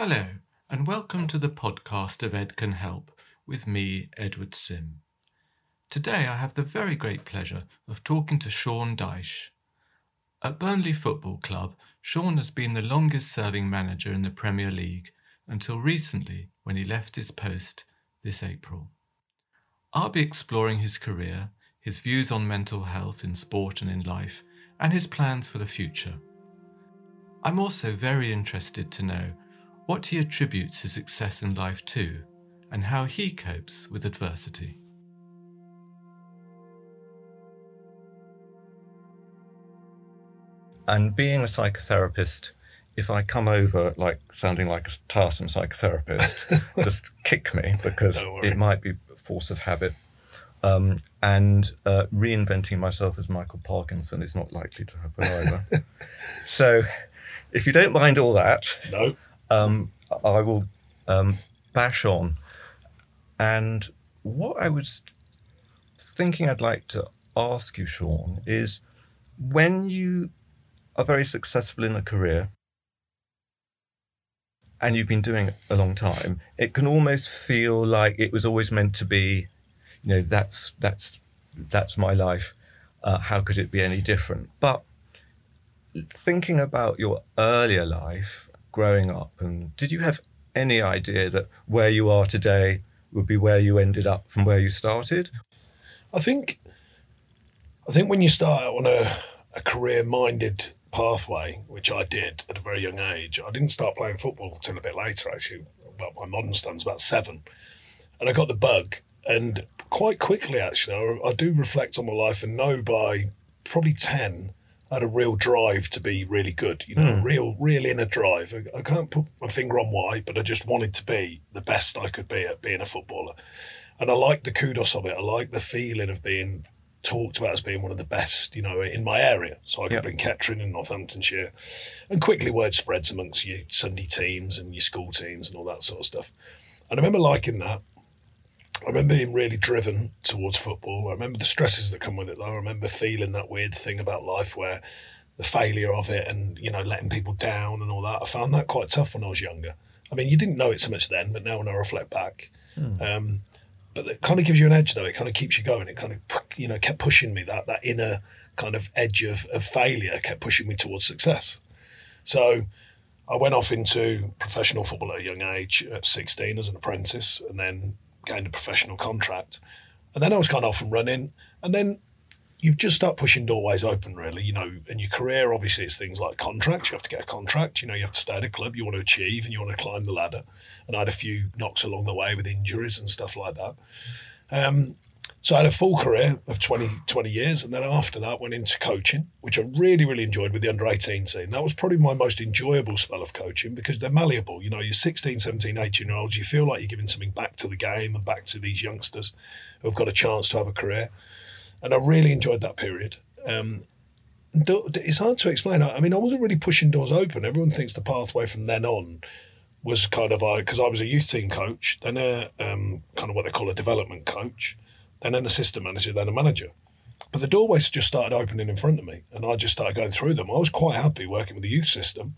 Hello, and welcome to the podcast of Ed Can Help with me, Edward Sim. Today I have the very great pleasure of talking to Sean Dyche. At Burnley Football Club, Sean has been the longest serving manager in the Premier League until recently when he left his post this April. I'll be exploring his career, his views on mental health in sport and in life, and his plans for the future. I'm also very interested to know what he attributes his success in life to and how he copes with adversity. And being a psychotherapist, if I come over like sounding like a tiresome psychotherapist, just kick me because it might be force of habit. Um, and uh, reinventing myself as Michael Parkinson is not likely to happen either. so, if you don't mind all that, no, um, I will um, bash on. And what I was thinking I'd like to ask you, Sean, is when you are very successful in a career and you've been doing it a long time, it can almost feel like it was always meant to be, you know, that's that's that's my life. Uh, how could it be any different? But thinking about your earlier life, growing up, and did you have any idea that where you are today would be where you ended up from where you started? I think, I think when you start on a, a career-minded pathway, which I did at a very young age, I didn't start playing football until a bit later. Actually, well, my modern son's about seven, and I got the bug, and quite quickly, actually, I, I do reflect on my life and know by probably ten I had a real drive to be really good, you know, mm. real, real inner drive. I, I, can't put my finger on why, but I just wanted to be the best I could be at being a footballer. And I like the kudos of it. I like the feeling of being talked about as being one of the best, you know, in my area. So I could yep. be in Kettering and Northamptonshire. And quickly word spreads amongst your Sunday teams and your school teams and all that sort of stuff. And I remember liking that. I remember being really driven towards football. I remember the stresses that come with it, though. I remember feeling that weird thing about life where the failure of it and, you know, letting people down and all that. I found that quite tough when I was younger. I mean, you didn't know it so much then, but now when I reflect back, mm. um, but it kind of gives you an edge, though. It kind of keeps you going. It kind of, you know, kept pushing me. That that inner kind of edge of, of failure kept pushing me towards success. So I went off into professional football at a young age, at 16 as an apprentice, and then gained a professional contract. And then I was kind of off and running. And then you just start pushing doorways open, really. You know, in your career, obviously, it's things like contracts. You have to get a contract. You know, you have to stay at a club. You want to achieve and you want to climb the ladder. And I had a few knocks along the way with injuries and stuff like that. Um, so I had a full career of 20, 20 years. And then after that, went into coaching, which I really, really enjoyed with the under 18 team. That was probably my most enjoyable spell of coaching because they're malleable. You know, you're 16, 17, 18 year olds. You feel like you're giving something back to the game and back to these youngsters who've got a chance to have a career. And I really enjoyed that period. Um, it's hard to explain. I mean, I wasn't really pushing doors open. Everyone thinks the pathway from then on was kind of I because I was a youth team coach, then a um, kind of what they call a development coach, then an assistant manager, then a manager. But the doorways just started opening in front of me, and I just started going through them. I was quite happy working with the youth system.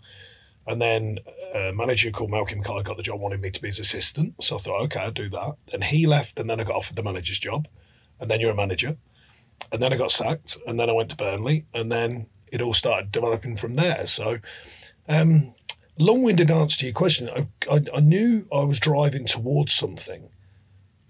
And then a manager called Malky Mackay got the job, wanted me to be his assistant. So I thought, okay, I'll do that. And he left, and then I got offered the manager's job. And then you're a manager. And then I got sacked, and then I went to Burnley, and then it all started developing from there. So, um, long-winded answer to your question. I, I, I knew I was driving towards something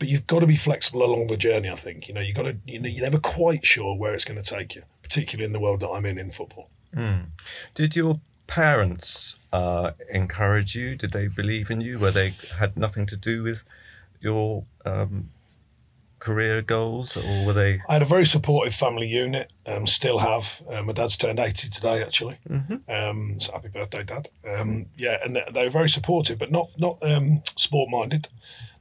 but you've got to be flexible along the journey. I think you know you got to you know you're never quite sure where it's going to take you, particularly in the world that I'm in in football. Mm. Did your parents uh, encourage you? Did they believe in you? Were they had nothing to do with your um, career goals, or were they? I had a very supportive family unit. Um, still have. Uh, my dad's turned eighty today, actually. Mm-hmm. Um, so happy birthday, dad. Um, yeah, and they were very supportive, but not not um, sport minded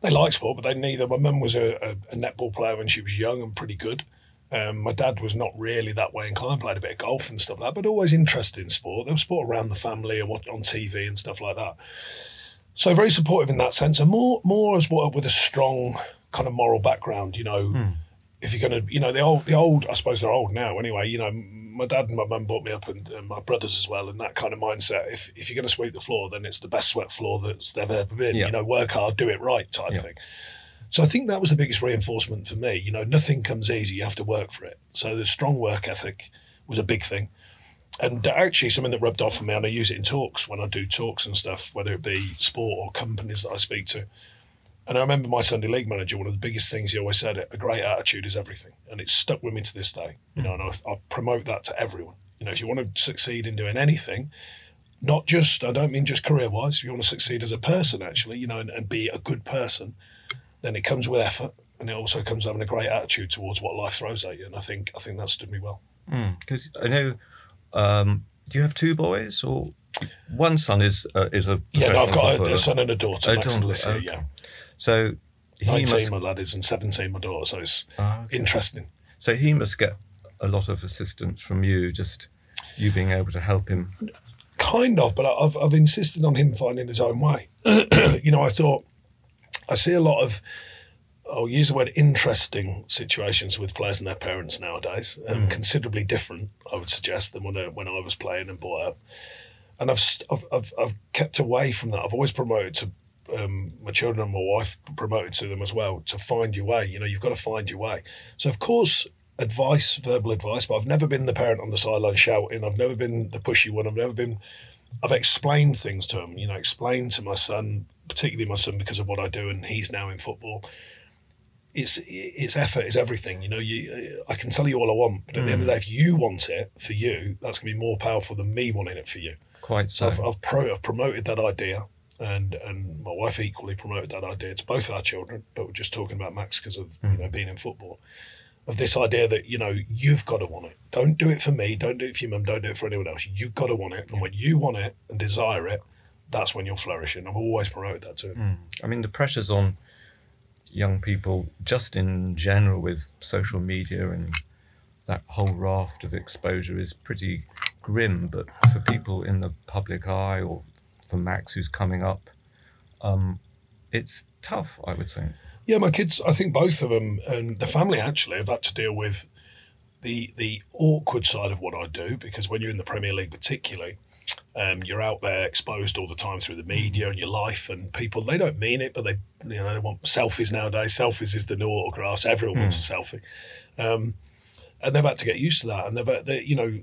they like sport, but they neither. My mum was a, a, a, netball player when she was young and pretty good. Um, my dad was not really that way inclined, played a bit of golf and stuff like that, but always interested in sport. There was sport around the family and what on TV and stuff like that. So very supportive in that sense, and more more as well with a strong kind of moral background. You know, hmm. If you're going to, you know, the old, the old, I suppose they're old now anyway. You know, my dad and my mum brought me up, and, and my brothers as well, and that kind of mindset. If if you're going to sweep the floor, then it's the best swept floor that's ever ever been. Yeah. You know, work hard, do it right, type Yeah. thing. So I think that was the biggest reinforcement for me. You know, nothing comes easy; you have to work for it. So the strong work ethic was a big thing, and actually something that rubbed off for me. And I use it in talks when I do talks and stuff, whether it be sport or companies that I speak to. And I remember my Sunday league manager. One of the biggest things he always said: "A great attitude is everything," and it's stuck with me to this day. You know, and I, I promote that to everyone. You know, if you want to succeed in doing anything, not just I don't mean just career wise. If you want to succeed as a person, actually, you know, and, and be a good person, then it comes with effort, and it also comes having a great attitude towards what life throws at you. And I think I think that stood me well. Because I know, um, do you have two boys or one son is uh, is a Yeah, no, I've got a, a son and a daughter. Max daughter, okay. yeah, So he nineteen must. my lad is and seventeen my daughter. So it's Ah, okay. interesting. So he must get a lot of assistance from you, just you being able to help him. kind of, but I've I've insisted on him finding his own way. you know, I thought I see a lot of I'll use the word interesting situations with players and their parents nowadays, um, considerably different, I would suggest, than when I, when I was playing and brought up. And I've, I've I've I've kept away from that. I've always promoted to um, my children and my wife promoted to them as well to find your way. You know, you've got to find your way. So of course, advice, verbal advice, but I've never been the parent on the sideline shouting. I've never been the pushy one. I've never been. I've explained things to him. You know, explained to my son, particularly my son, because of what I do, and he's now in football. It's it's effort is everything. You know, you I can tell you all I want, but at the end of the day, if you want it for you, that's gonna be more powerful than me wanting it for you. Quite So so. I've, I've, pro, I've promoted that idea, and and my wife equally promoted that idea to both our children. But we're just talking about Max because of you hmm. know being in football. Of this idea that you know you've got to want it. Don't do it for me. Don't do it for your mum. Don't do it for anyone else. You've got to want it, and when you want it and desire it, that's when you'll flourish. And I've always promoted that to him. Hmm. I mean, the pressures on young people, just in general, with social media and that whole raft of exposure, is pretty grim. But for people in the public eye, or for Max, who's coming up, um, it's tough. I would think. Yeah, my kids. I think both of them and the family actually have had to deal with the the awkward side of what I do because when you're in the Premier League, particularly, um, you're out there exposed all the time through the media and your life, and people they don't mean it, but they you know they want selfies nowadays. Selfies is the new autographs. Everyone wants a selfie, um, and they've had to get used to that. And they've had- they, you know.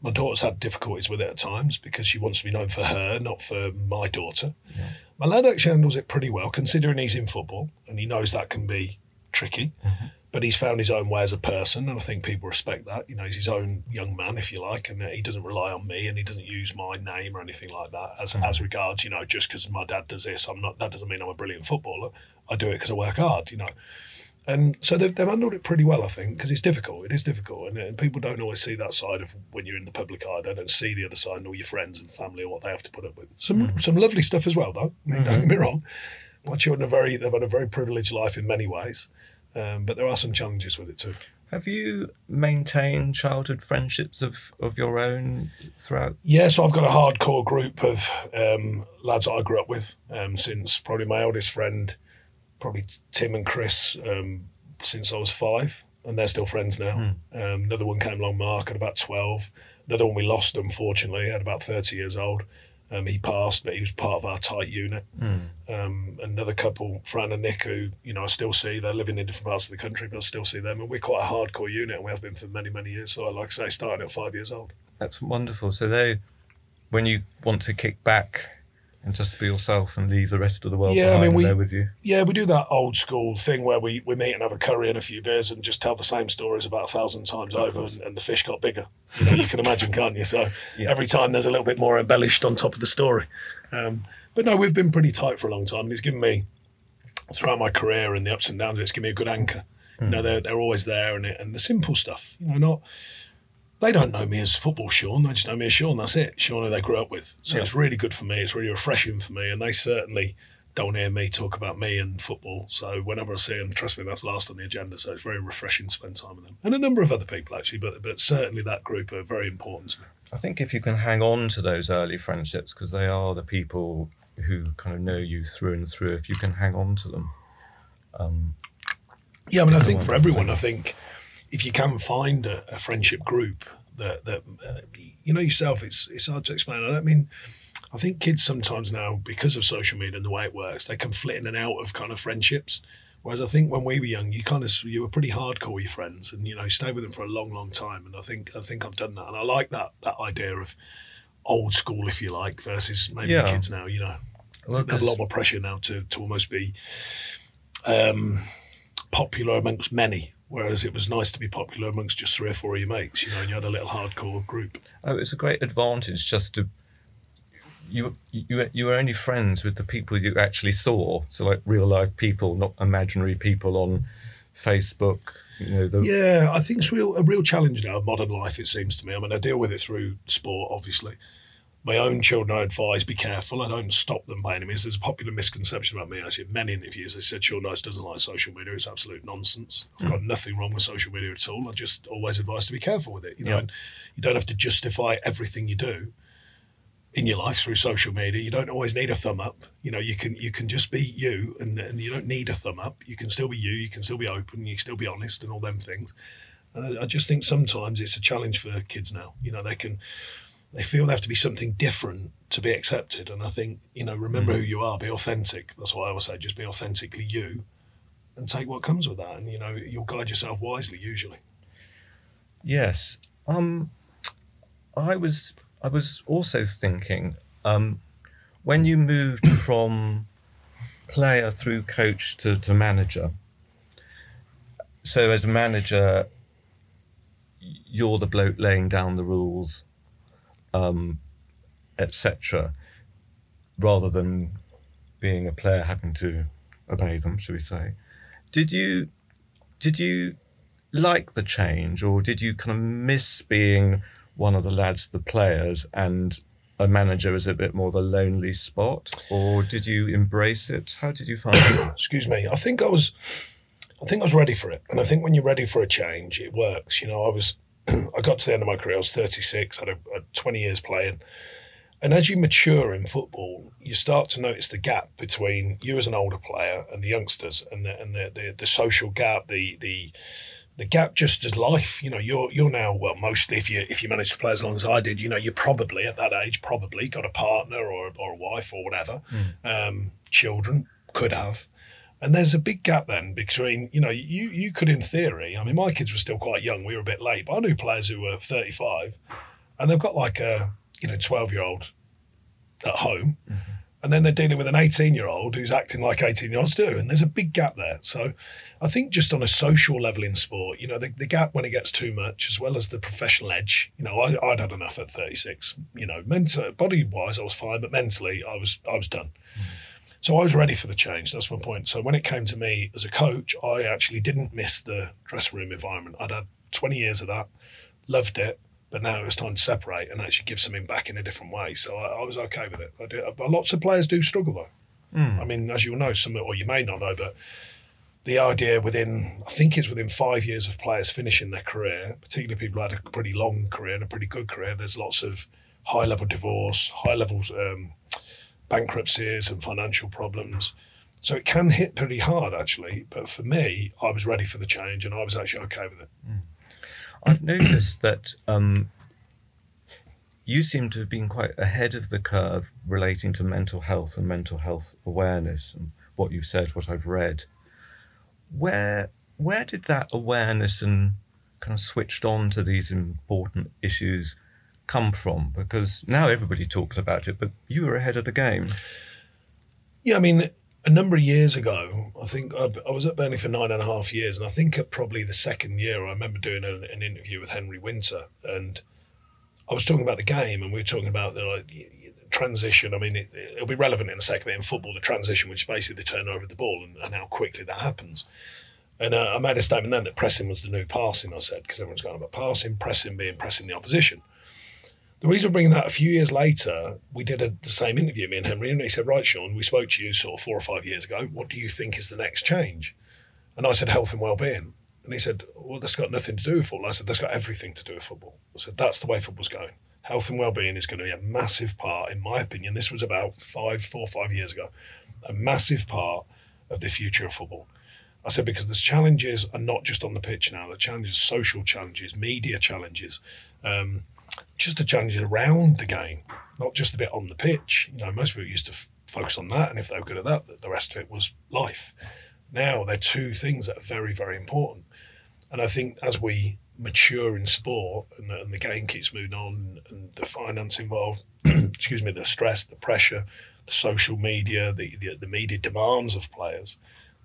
My daughter's had difficulties with it at times because she wants to be known for her, not for my daughter. My lad actually handles it pretty well, considering he's in football and he knows that can be tricky. Mm-hmm. But he's found his own way as a person, and I think people respect that. You know, he's his own young man, if you like, and he doesn't rely on me, and he doesn't use my name or anything like that. As mm-hmm. as regards, you know, just because my dad does this, I'm not. That doesn't mean I'm a brilliant footballer. I do it because I work hard. You know, and so they've, they've handled it pretty well, I think, because it's difficult. It is difficult, and, and people don't always see that side of when you're in the public eye. They don't see the other side and all your friends and family and what they have to put up with. Some some lovely stuff as well, though. I mean, don't get me wrong. My children are very they've had a very privileged life in many ways, um, but there are some challenges with it too. Have you maintained childhood friendships of, of your own throughout? Yeah, so I've got a hardcore group of um, lads that I grew up with um, since probably my oldest friend, probably Tim and Chris, um, since I was five, and they're still friends now. Um, another one came along, Mark, at about 12. Another one we lost, unfortunately, at about 30 years old. Um, he passed, but he was part of our tight unit. Um, another couple, Fran and Nick, who you know I still see. They're living in different parts of the country, but I still see them. And we're quite a hardcore unit, and we have been for many, many years. So, I like I say, starting at five years old. That's wonderful. So they, when you want to kick back and just be yourself and leave the rest of the world Yeah, I behind, mean, we- with you. Yeah, we do that old school thing where we, we meet and have a curry and a few beers and just tell the same stories about a thousand times over, and, and the fish got bigger. You know, you can imagine, can't you? So Yeah. every time there's a little bit more embellished on top of the story. Um, but no, we've been pretty tight for a long time, and it's given me throughout my career and the ups and downs. It's given me a good anchor. You know, they're they're always there, and it, and the simple stuff. You know, not they don't know me as football Sean. They just know me as Sean. That's it. Sean who they grew up with. So Yeah. it's really good for me. It's really refreshing for me. And they certainly don't hear me talk about me and football. So whenever I see them, trust me, that's last on the agenda. So it's very refreshing to spend time with them. And a number of other people actually, but but certainly that group are very important to me. I think if you can hang on to those early friendships, because they are the people who kind of know you through and through, if you can hang on to them, um, Yeah, I mean, I think for everyone, I think if you can find a, a friendship group that that uh, you know yourself, it's it's hard to explain. I don't mean. I think kids sometimes now, because of social media and the way it works, they can flit in and out of kind of friendships. Whereas I think when we were young, you kind of you were pretty hardcore with your friends, and you know, stay with them for a long, long time. And I think I think I've done that, and I like that that idea of old school, if you like, versus maybe Yeah. the kids now. You know, Well, there's a lot more pressure now to to almost be um, popular amongst many. Whereas it was nice to be popular amongst just three or four of your mates, you know, and you had a little hardcore group. Oh, it's a great advantage just to you you you were only friends with the people you actually saw, so like real life people, not imaginary people on Facebook. You know, the, Yeah, I think it's real a real challenge now of modern life. It seems to me. I mean, I deal with it through sport, obviously. My own children, I advise be careful. I don't stop them by any means. There's a popular misconception about me. I see many interviews. They said Sean Dyche doesn't like social media. It's absolute nonsense. I've got hmm. nothing wrong with social media at all. I just always advise to be careful with it. You know, Yeah. and you don't have to justify everything you do in your life through social media. You don't always need a thumb up. You know, you can you can just be you, and, and you don't need a thumb up. You can still be you. You can still be open. You can still be honest, and all them things. And I, I just think sometimes it's a challenge for kids now. You know, they can they feel they have to be something different to be accepted. And I think you know, remember who you are. Be authentic. That's what I always say, just be authentically you, and take what comes with that. And you know, you'll guide yourself wisely usually. Yes. Um, I was I was also thinking um, when you moved from player through coach to, to manager. So as a manager, you're the bloke laying down the rules, um, etc. Rather than being a player having to obey them, should we say? Did you did you like the change, or did you kind of miss being one of the lads, the players, and a manager is a bit more of a lonely spot, or did you embrace it? How did you find it? excuse me. I think I was, I think I was ready for it, and I think when you're ready for a change, it works. You know, I was, I got to the end of my career. I was 36. I Had a, a 20 years playing, and as you mature in football, you start to notice the gap between you as an older player and the youngsters, and the and the the, the social gap, the the the gap just as life. You know, you're you're now well, mostly if you if you manage to play as long as I did, you know, you're probably at that age probably got a partner or or a wife or whatever, um, children could have. And there's a big gap then between, you know, you you could in theory, I mean, my kids were still quite young, we were a bit late, but I knew players who were 35 and they've got like a, you know, 12 year old at home. Mm-hmm. And then they're dealing with an 18 year old who's acting like 18 year olds do. And there's a big gap there. So I think just on a social level in sport, you know, the, the gap when it gets too much, as well as the professional edge, you know, I, I'd had enough at 36. You know, mental, body wise, I was fine, but mentally, I was I was done. Mm-hmm. So I was ready for the change. That's my point. So when it came to me as a coach, I actually didn't miss the dressing room environment. I'd had 20 years of that, loved it, but now it was time to separate and actually give something back in a different way. So I, I was okay with it. I did, but lots of players do struggle though. I mean, as you'll know, some or you may not know, but the idea within, I think it's within five years of players finishing their career, particularly people who had a pretty long career and a pretty good career, there's lots of high level divorce, high level um, bankruptcies and financial problems. So it can hit pretty hard actually. But for me, I was ready for the change and I was actually okay with it. I've noticed that um, you seem to have been quite ahead of the curve relating to mental health and mental health awareness and what you've said, what I've read. Where where did that awareness and kind of switched on to these important issues come from? Because now everybody talks about it, but you were ahead of the game. Yeah, I mean, a number of years ago, I think I, was at Burnley for nine and a half years, and I think at probably the second year, I remember doing an, an interview with Henry Winter, and I was talking about the game, and we were talking about the like, transition. I mean, it, it'll be relevant in a second, but in football, the transition, which is basically the turnover of the ball, and, and how quickly that happens. And uh, I made a statement then that pressing was the new passing. I said because everyone's going about passing, pressing being pressing the opposition. The reason I'm bringing that a few years later, we did a, the same interview, me and Henry, and he said, Right, Sean, we spoke to you sort of four or five years ago. What do you think is the next change? And I said, Health and well-being. And he said, Well, that's got nothing to do with football. I said, That's got everything to do with football. I said, That's the way football's going. Health and well-being is going to be a massive part, in my opinion. This was about five, four, five years ago, a massive part of the future of football. I said, because the challenges are not just on the pitch now, the challenges, social challenges, media challenges, um, just the challenges around the game, not just the bit on the pitch. You know, most people used to f- focus on that, and if they were good at that, the rest of it was life. Now they're two things that are very, very important. And I think as we mature in sport and the, and the game keeps moving on and the finance involved, excuse me, the stress, the pressure, the social media, the, the, the media demands of players,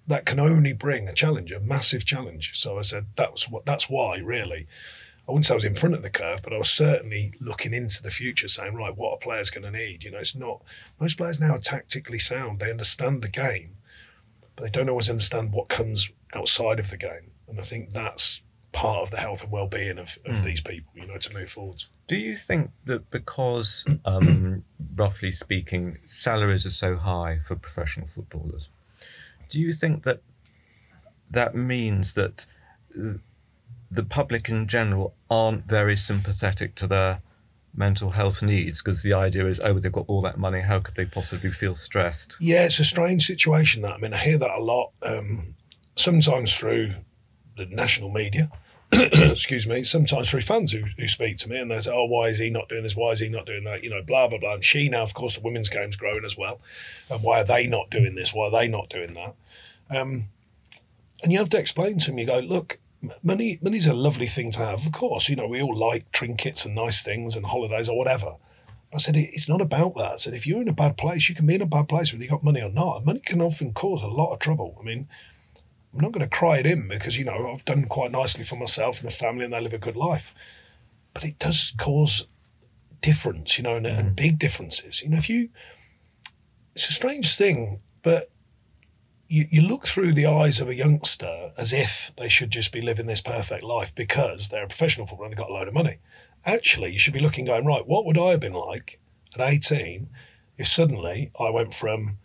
that can only bring a challenge, a massive challenge. So I said that was what that's why really. I wouldn't say I was in front of the curve, but I was certainly looking into the future, saying, right, what are players going to need? You know, it's not most players now are tactically sound. They understand the game, but they don't always understand what comes outside of the game. And I think that's part of the health and well-being of, of Mm. these people, you know, to move forwards. Do you think that because, um, roughly speaking, salaries are so high for professional footballers, do you think that that means that uh, the public in general aren't very sympathetic to their mental health needs? Because the idea is, oh, they've got all that money, how could they possibly feel stressed? Yeah, it's a strange situation. That I mean, I hear that a lot. Um, sometimes through the national media, excuse me. Sometimes through fans who, who speak to me and they say, "Oh, why is he not doing this? Why is he not doing that?" You know, blah blah blah. And she now, of course, the women's game's growing as well. And why are they not doing this? Why are they not doing that? Um, and you have to explain to them. You go, look. Money, money's a lovely thing to have. Of course, you know we all like trinkets and nice things and holidays or whatever. I said, "It- it's not about that. I said, if you're in a bad place, you can be in a bad place whether you got money or not. And money can often cause a lot of trouble. I mean, I'm not going to cry it in because, you know, I've done quite nicely for myself and the family and they live a good life. But it does cause difference, you know, and, and mm. big differences. You know, if you, it's a strange thing, but you, you look through the eyes of a youngster as if they should just be living this perfect life because they're a professional footballer and they've got a load of money. Actually, you should be looking, going, right, what would I have been like at 18 if suddenly I went from,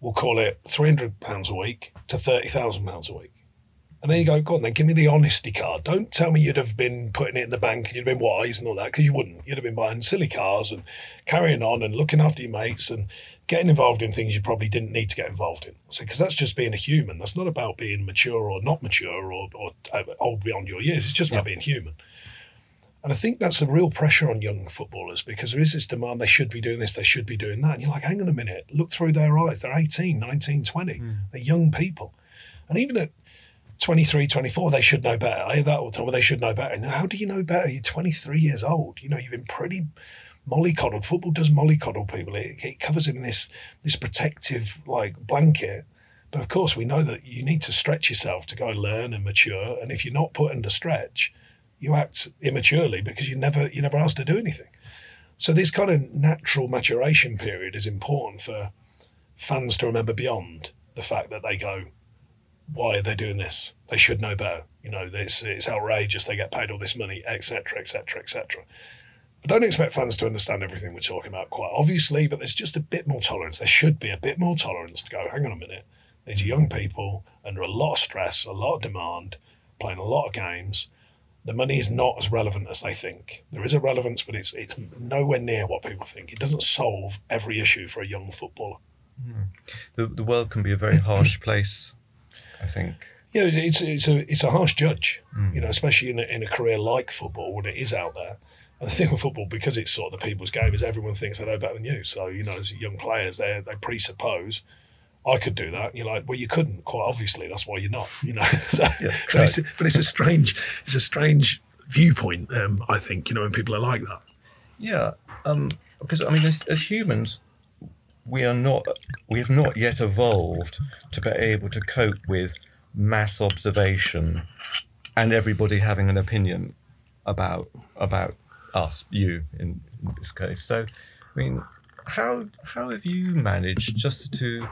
we'll call it £300 a week to £30,000 a week? And then you go, go on, then give me the honesty card. Don't tell me you'd have been putting it in the bank and you'd have been wise and all that, because you wouldn't. You'd have been buying silly cars and carrying on and looking after your mates and getting involved in things you probably didn't need to get involved in. So, because that's just being a human. That's not about being mature or not mature or, or uh, old beyond your years. It's just about being human. And I think that's a real pressure on young footballers because there is this demand they should be doing this, they should be doing that. And you're like, hang on a minute, look through their eyes. They're 18, 19, 20. They're young people. And even at 23, 24, they should know better. I hear that all the time, well, they should know better. Now, how do you know better? You're 23 years old. You know, you've been pretty mollycoddled. Football does mollycoddle people. It, it covers it in this, this protective like blanket. But of course, we know that you need to stretch yourself to go learn and mature. And if you're not put under stretch, you act immaturely because you never you never asked to do anything. So this kind of natural maturation period is important for fans to remember beyond the fact that they go, why are they doing this? They should know better. You know, it's it's outrageous. They get paid all this money, etc., etc., etc. I don't expect fans to understand everything we're talking about quite obviously, but there's just a bit more tolerance. There should be a bit more tolerance to go, hang on a minute. These are young people under a lot of stress, a lot of demand, playing a lot of games. The money is not as relevant as they think. There is a relevance, but it's it's nowhere near what people think. It doesn't solve every issue for a young footballer. Hmm. The, the world can be a very harsh place, I think. Yeah, it's it's a it's a harsh judge, hmm. you know, especially in a, in a career like football when it is out there. And the thing with football, because it's sort of the people's game, is everyone thinks they know better than you. So you know, as young players, they they presuppose I could do that. You're like, well, you couldn't. Quite obviously, that's why you're not. You know, so Yes, but, it's, but it's a strange it's a strange viewpoint. Um, I think you know when people are like that. Yeah, um, because I mean, as, as humans, we are not, we have not yet evolved to be able to cope with mass observation and everybody having an opinion about about us, you in, this case. So, I mean, how how have you managed just to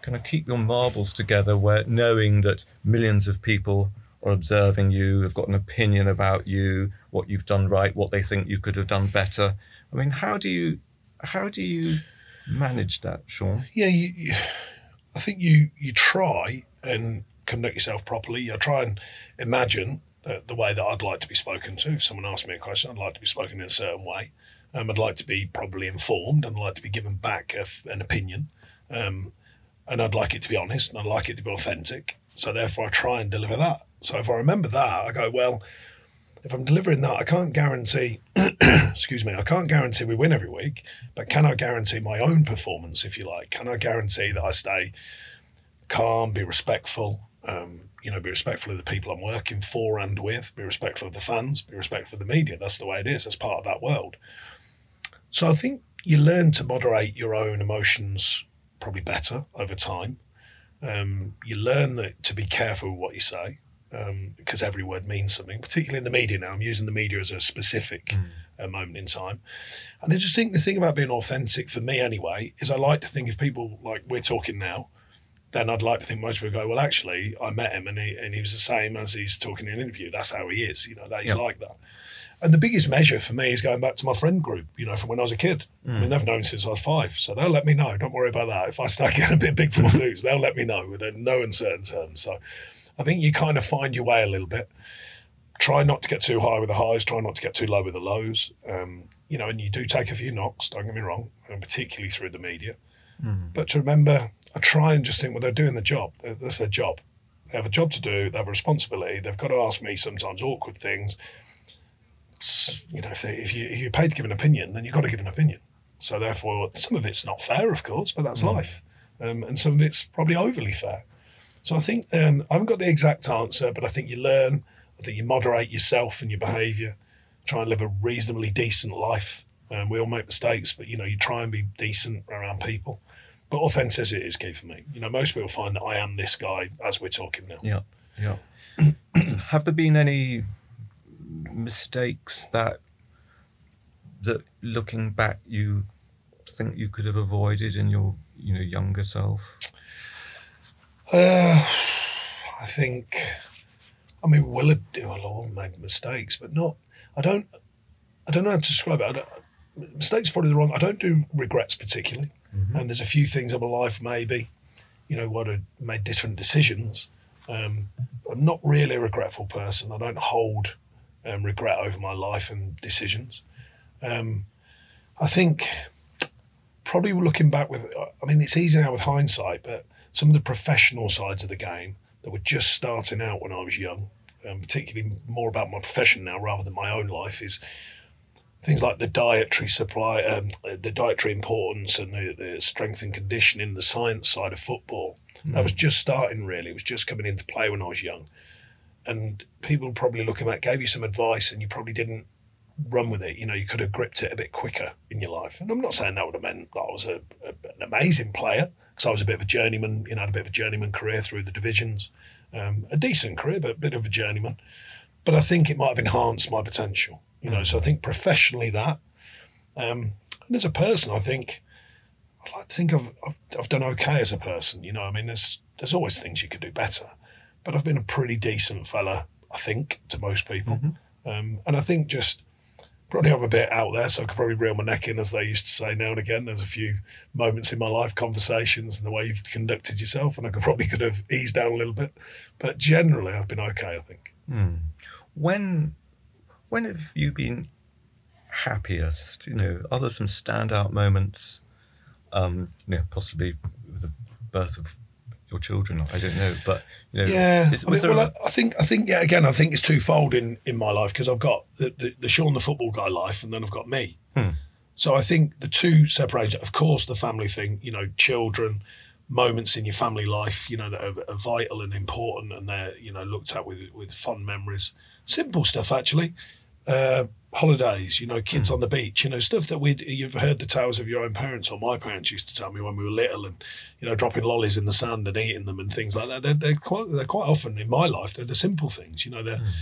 kind of keep your marbles together, where knowing that millions of people are observing you, have got an opinion about you, what you've done right, what they think you could have done better. I mean, how do you how do you manage that, Sean? yeah, you, you, I think you you try and conduct yourself properly. You try and imagine the, the way that I'd like to be spoken to. If someone asks me a question, I'd like to be spoken in a certain way. Um, I'd like to be properly informed, and I'd like to be given back an opinion. Um, and I'd like it to be honest, and I'd like it to be authentic. So therefore, I try and deliver that. So if I remember that, I go, well, if I'm delivering that, I can't guarantee, excuse me, I can't guarantee we win every week, but can I guarantee my own performance, if you like? Can I guarantee that I stay calm, be respectful, um, you know, be respectful of the people I'm working for and with, be respectful of the fans, be respectful of the media. That's the way it is. That's part of that world. So I think you learn to moderate your own emotions probably better over time. Um, you learn that to be careful with what you say um, because every word means something, particularly in the media now. I'm using the media as a specific mm. uh, moment in time. And I just think the thing about being authentic for me anyway is I like to think if people like we're talking now, then I'd like to think most people go, well, actually, I met him and he, and he was the same as he's talking in an interview. That's how he is, you know, that he's like that. And the biggest measure for me is going back to my friend group, you know, from when I was a kid. Mm. I mean, they've known since I was five, so they'll let me know. Don't worry about that. If I start getting a bit big for my boots, they'll let me know with no uncertain terms. So I think you kind of find your way a little bit. Try not to get too high with the highs. Try not to get too low with the lows. Um, you know, and you do take a few knocks. Don't get me wrong, and particularly through the media. Mm. But to remember, I try and just think, well, they're doing the job. That's their job. They have a job to do. They have a responsibility. They've got to ask me sometimes awkward things. you know, if, they, if, you, if you're paid to give an opinion, then you've got to give an opinion. So therefore, some of it's not fair, of course, but that's mm. life. Um, and some of it's probably overly fair. So I think um, I haven't got the exact answer, but I think you learn. I think you moderate yourself and your behaviour. Try and live a reasonably decent life. Um, we all make mistakes, but you know you try and be decent around people. But authenticity is key for me. You know, most people find that I am this guy as we're talking now. Yeah, yeah. Have there been any mistakes that that looking back you think you could have avoided in your you know younger self? Uh, I think, I mean, we'll have, we'll all made mistakes, but not. I don't. I don't know how to describe it. mistakes probably the wrong. I don't do regrets particularly, mm-hmm. and there's a few things in my life maybe, you know, what I made different decisions. Um, I'm not really a regretful person. I don't hold um, regret over my life and decisions. Um, I think probably looking back with, I mean, it's easy now with hindsight, but some of the professional sides of the game that were just starting out when I was young, um, particularly more about my profession now rather than my own life, is things like the dietary supply, um, the dietary importance, and the, the, strength and conditioning, the science side of football. Mm. That was just starting really. It was just coming into play when I was young, and people probably looking at gave you some advice, and you probably didn't run with it. You know, you could have gripped it a bit quicker in your life. And I'm not saying that would have meant that I was a, a, an amazing player because I was a bit of a journeyman, you know, had a bit of a journeyman career through the divisions. Um, a decent career, but a bit of a journeyman. But I think it might have enhanced my potential, you know. So I think professionally that, um, and as a person, I think I like to think I've, I've, I've done okay as a person. You know, I mean, there's there's always things you could do better, but I've been a pretty decent fella, I think, to most people. Mm-hmm. Um, and I think just probably I'm a bit out there, so I could probably reel my neck in, as they used to say now and again. There's a few moments in my life, conversations, and the way you've conducted yourself, and I could probably could have eased down a little bit. But generally, I've been okay, I think. Hmm. When, when have you been happiest? You know, are there some standout moments? Um, you know, possibly the birth of your children. I don't know, but you know, yeah. Is, I, mean, well, a... I think I think yeah. Again, I think it's twofold in in my life because I've got the, the, the Sean the football guy life, and then I've got me. Hmm. So I think the two separate. Of course, the family thing. You know, children, moments in your family life. You know that are, are vital and important, and they're you know looked at with with fond memories. Simple stuff actually. Uh, holidays, you know, kids mm. on the beach, you know, stuff that we you've heard the tales of your own parents or my parents used to tell me when we were little, and you know, dropping lollies in the sand and eating them and things like that. They're, they're quite they're quite often in my life they're the simple things, you know, they're. Mm.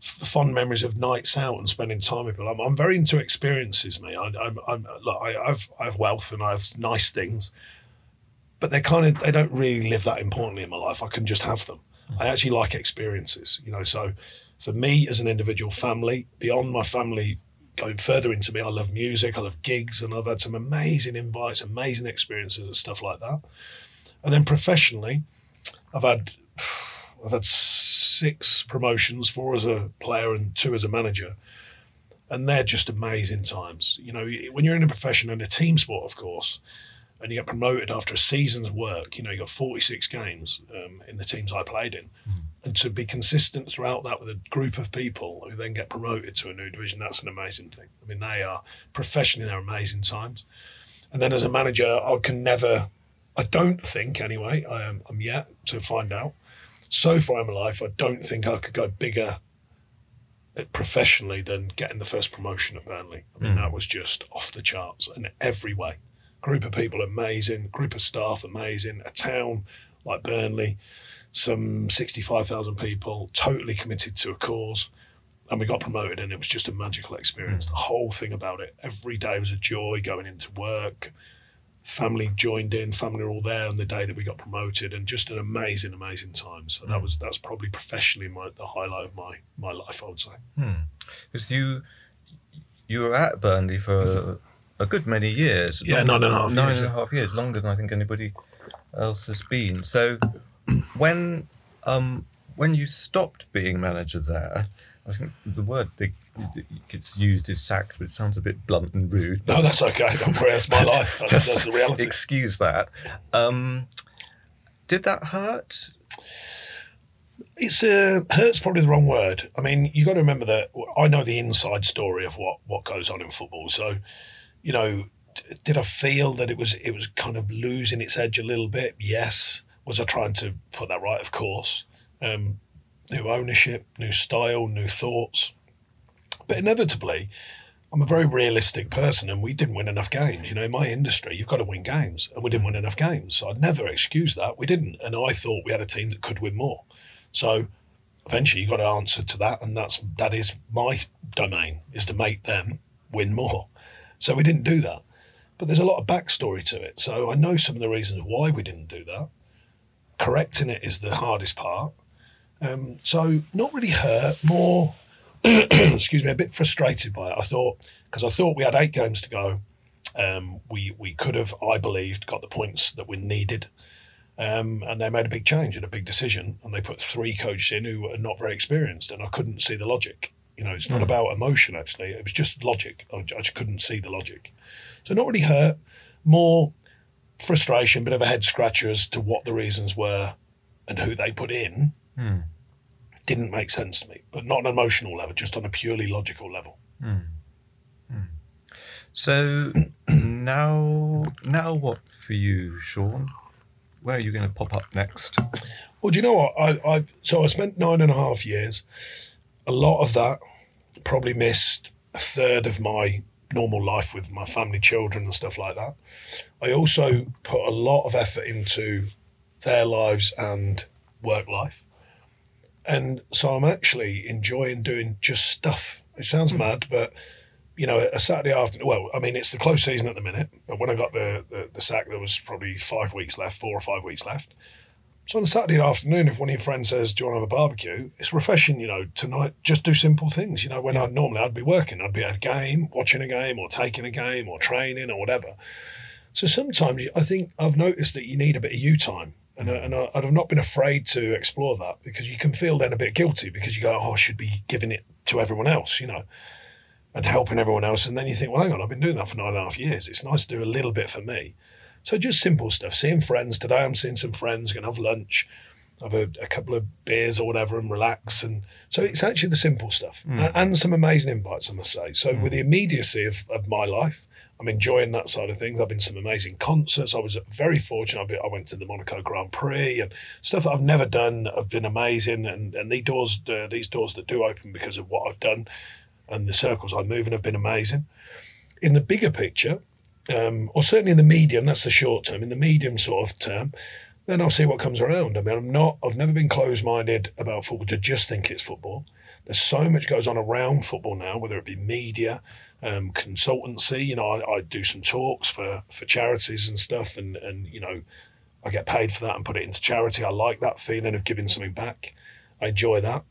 Fond memories of nights out and spending time with people. I'm, I'm very into experiences, mate. I, I'm, I'm look, I, I've, I have wealth and I have nice things, but they kind of they don't really live that importantly in my life. I can just have them. Mm. I actually like experiences, you know. So for me as an individual family, beyond my family going further into me, I love music, I love gigs, and I've had some amazing invites, amazing experiences and stuff like that. And then professionally, I've had I've had six promotions, four as a player and two as a manager. And they're just amazing times. You know, when you're in a profession and a team sport, of course, and you get promoted after a season's work. You know, you got 46 games um, in the teams I played in. And to be consistent throughout that with a group of people who then get promoted to a new division, that's an amazing thing. I mean, they are professionally, they're amazing times. And then as a manager, I can never, I don't think anyway, I am, I'm yet to find out. So far in my life, I don't think I could go bigger uh, professionally than getting the first promotion at Burnley. I mean, that was just off the charts in every way. Group of people amazing, group of staff amazing, a town like Burnley, some 65,000 people totally committed to a cause. And we got promoted, and it was just a magical experience. Hmm. The whole thing about it. Every day was a joy going into work. Family joined in, family were all there on the day that we got promoted, and just an amazing, amazing time. So that hmm. was that's probably professionally my the highlight of my my life, I would say. Hmm. Because you you were at Burnley for a good many years. Yeah, Long- nine and a half nine years, and a half years, longer than I think anybody else has been. So when um, when you stopped being manager there, I think the word big gets used is sacked, but it sounds a bit blunt and rude. No, that's okay. Don't worry, that's my life. That's, that's the reality. Excuse that. Um, did that hurt? It's uh, hurts probably the wrong word. I mean, you got to remember that I know the inside story of what what goes on in football. So, you know, did I feel that it was it was kind of losing its edge a little bit? Yes. Was I trying to put that right? Of course. Um, new ownership, new style, new thoughts, but inevitably. I'm a very realistic person, and we didn't win enough games. You know, in my industry, you've got to win games, and we didn't win enough games. So I'd never excuse that. We didn't, and I thought we had a team that could win more. So eventually you got to answer to that and that's that is my domain is to make them win more so we didn't do that. But there's a lot of backstory to it. So i know some of the reasons why we didn't do that. Correcting it is the hardest part. Um, so not really hurt more excuse me a bit frustrated by it. I thought because i thought we had eight games to go. Um, we we could have i believed got the points that we needed. Um, and they made a big change and a big decision, and they put three coaches in who were not very experienced, and I couldn't see the logic. You know, it's not hmm. about emotion actually; it was just logic. I, I just couldn't see the logic. So not really hurt, more frustration, bit of a head scratcher as to what the reasons were and who they put in. Hmm. Didn't make sense to me, but not on an emotional level, just on a purely logical level. Hmm. So now, now what for you, Sean? Where are you going to pop up next? Well, do you know what? I, I so I spent nine and a half years. A lot of that probably missed a third of my normal life with my family, children, and stuff like that. I also put a lot of effort into their lives and work life, and so I'm actually enjoying doing just stuff. It sounds hmm. mad, but you know, a Saturday afternoon. Well, I mean, it's the close season at the minute. But when I got the, the the sack, there was probably five weeks left, four or five weeks left. So on a Saturday afternoon, if one of your friends says, "Do you want to have a barbecue?" It's refreshing, you know. Tonight, just do simple things. You know, when I normally I'd be working, I'd be at a game, watching a game, or taking a game, or training, or whatever. So sometimes I think I've noticed that you need a bit of you time. And, mm. I- and I, I've not been afraid to explore that because you can feel then a bit guilty because you go, oh, I should be giving it to everyone else, you know, and helping everyone else. And then you think, well, hang on, I've been doing that for nine and a half years. It's nice to do a little bit for me. So just simple stuff. Seeing friends today, I'm seeing some friends, going to have lunch, have a, a couple of beers or whatever, and relax. And so it's actually the simple stuff and, and some amazing invites, I must say. So with the immediacy of, of my life, I'm enjoying that side of things. I've been to some amazing concerts. I was very fortunate. I've I went to the Monaco Grand Prix and stuff that I've never done have been amazing. And and these doors, uh, these doors that do open because of what I've done, and the circles I move in have been amazing. In the bigger picture, um, or certainly in the medium, that's the short term. In the medium sort of term, then I'll see what comes around. I mean, I'm not. I've never been closed-minded about football to just think it's football. There's so much goes on around football now, whether it be media, um, consultancy. You know, I, I do some talks for for charities and stuff, and and you know, I get paid for that and put it into charity. I like that feeling of giving something back. I enjoy that.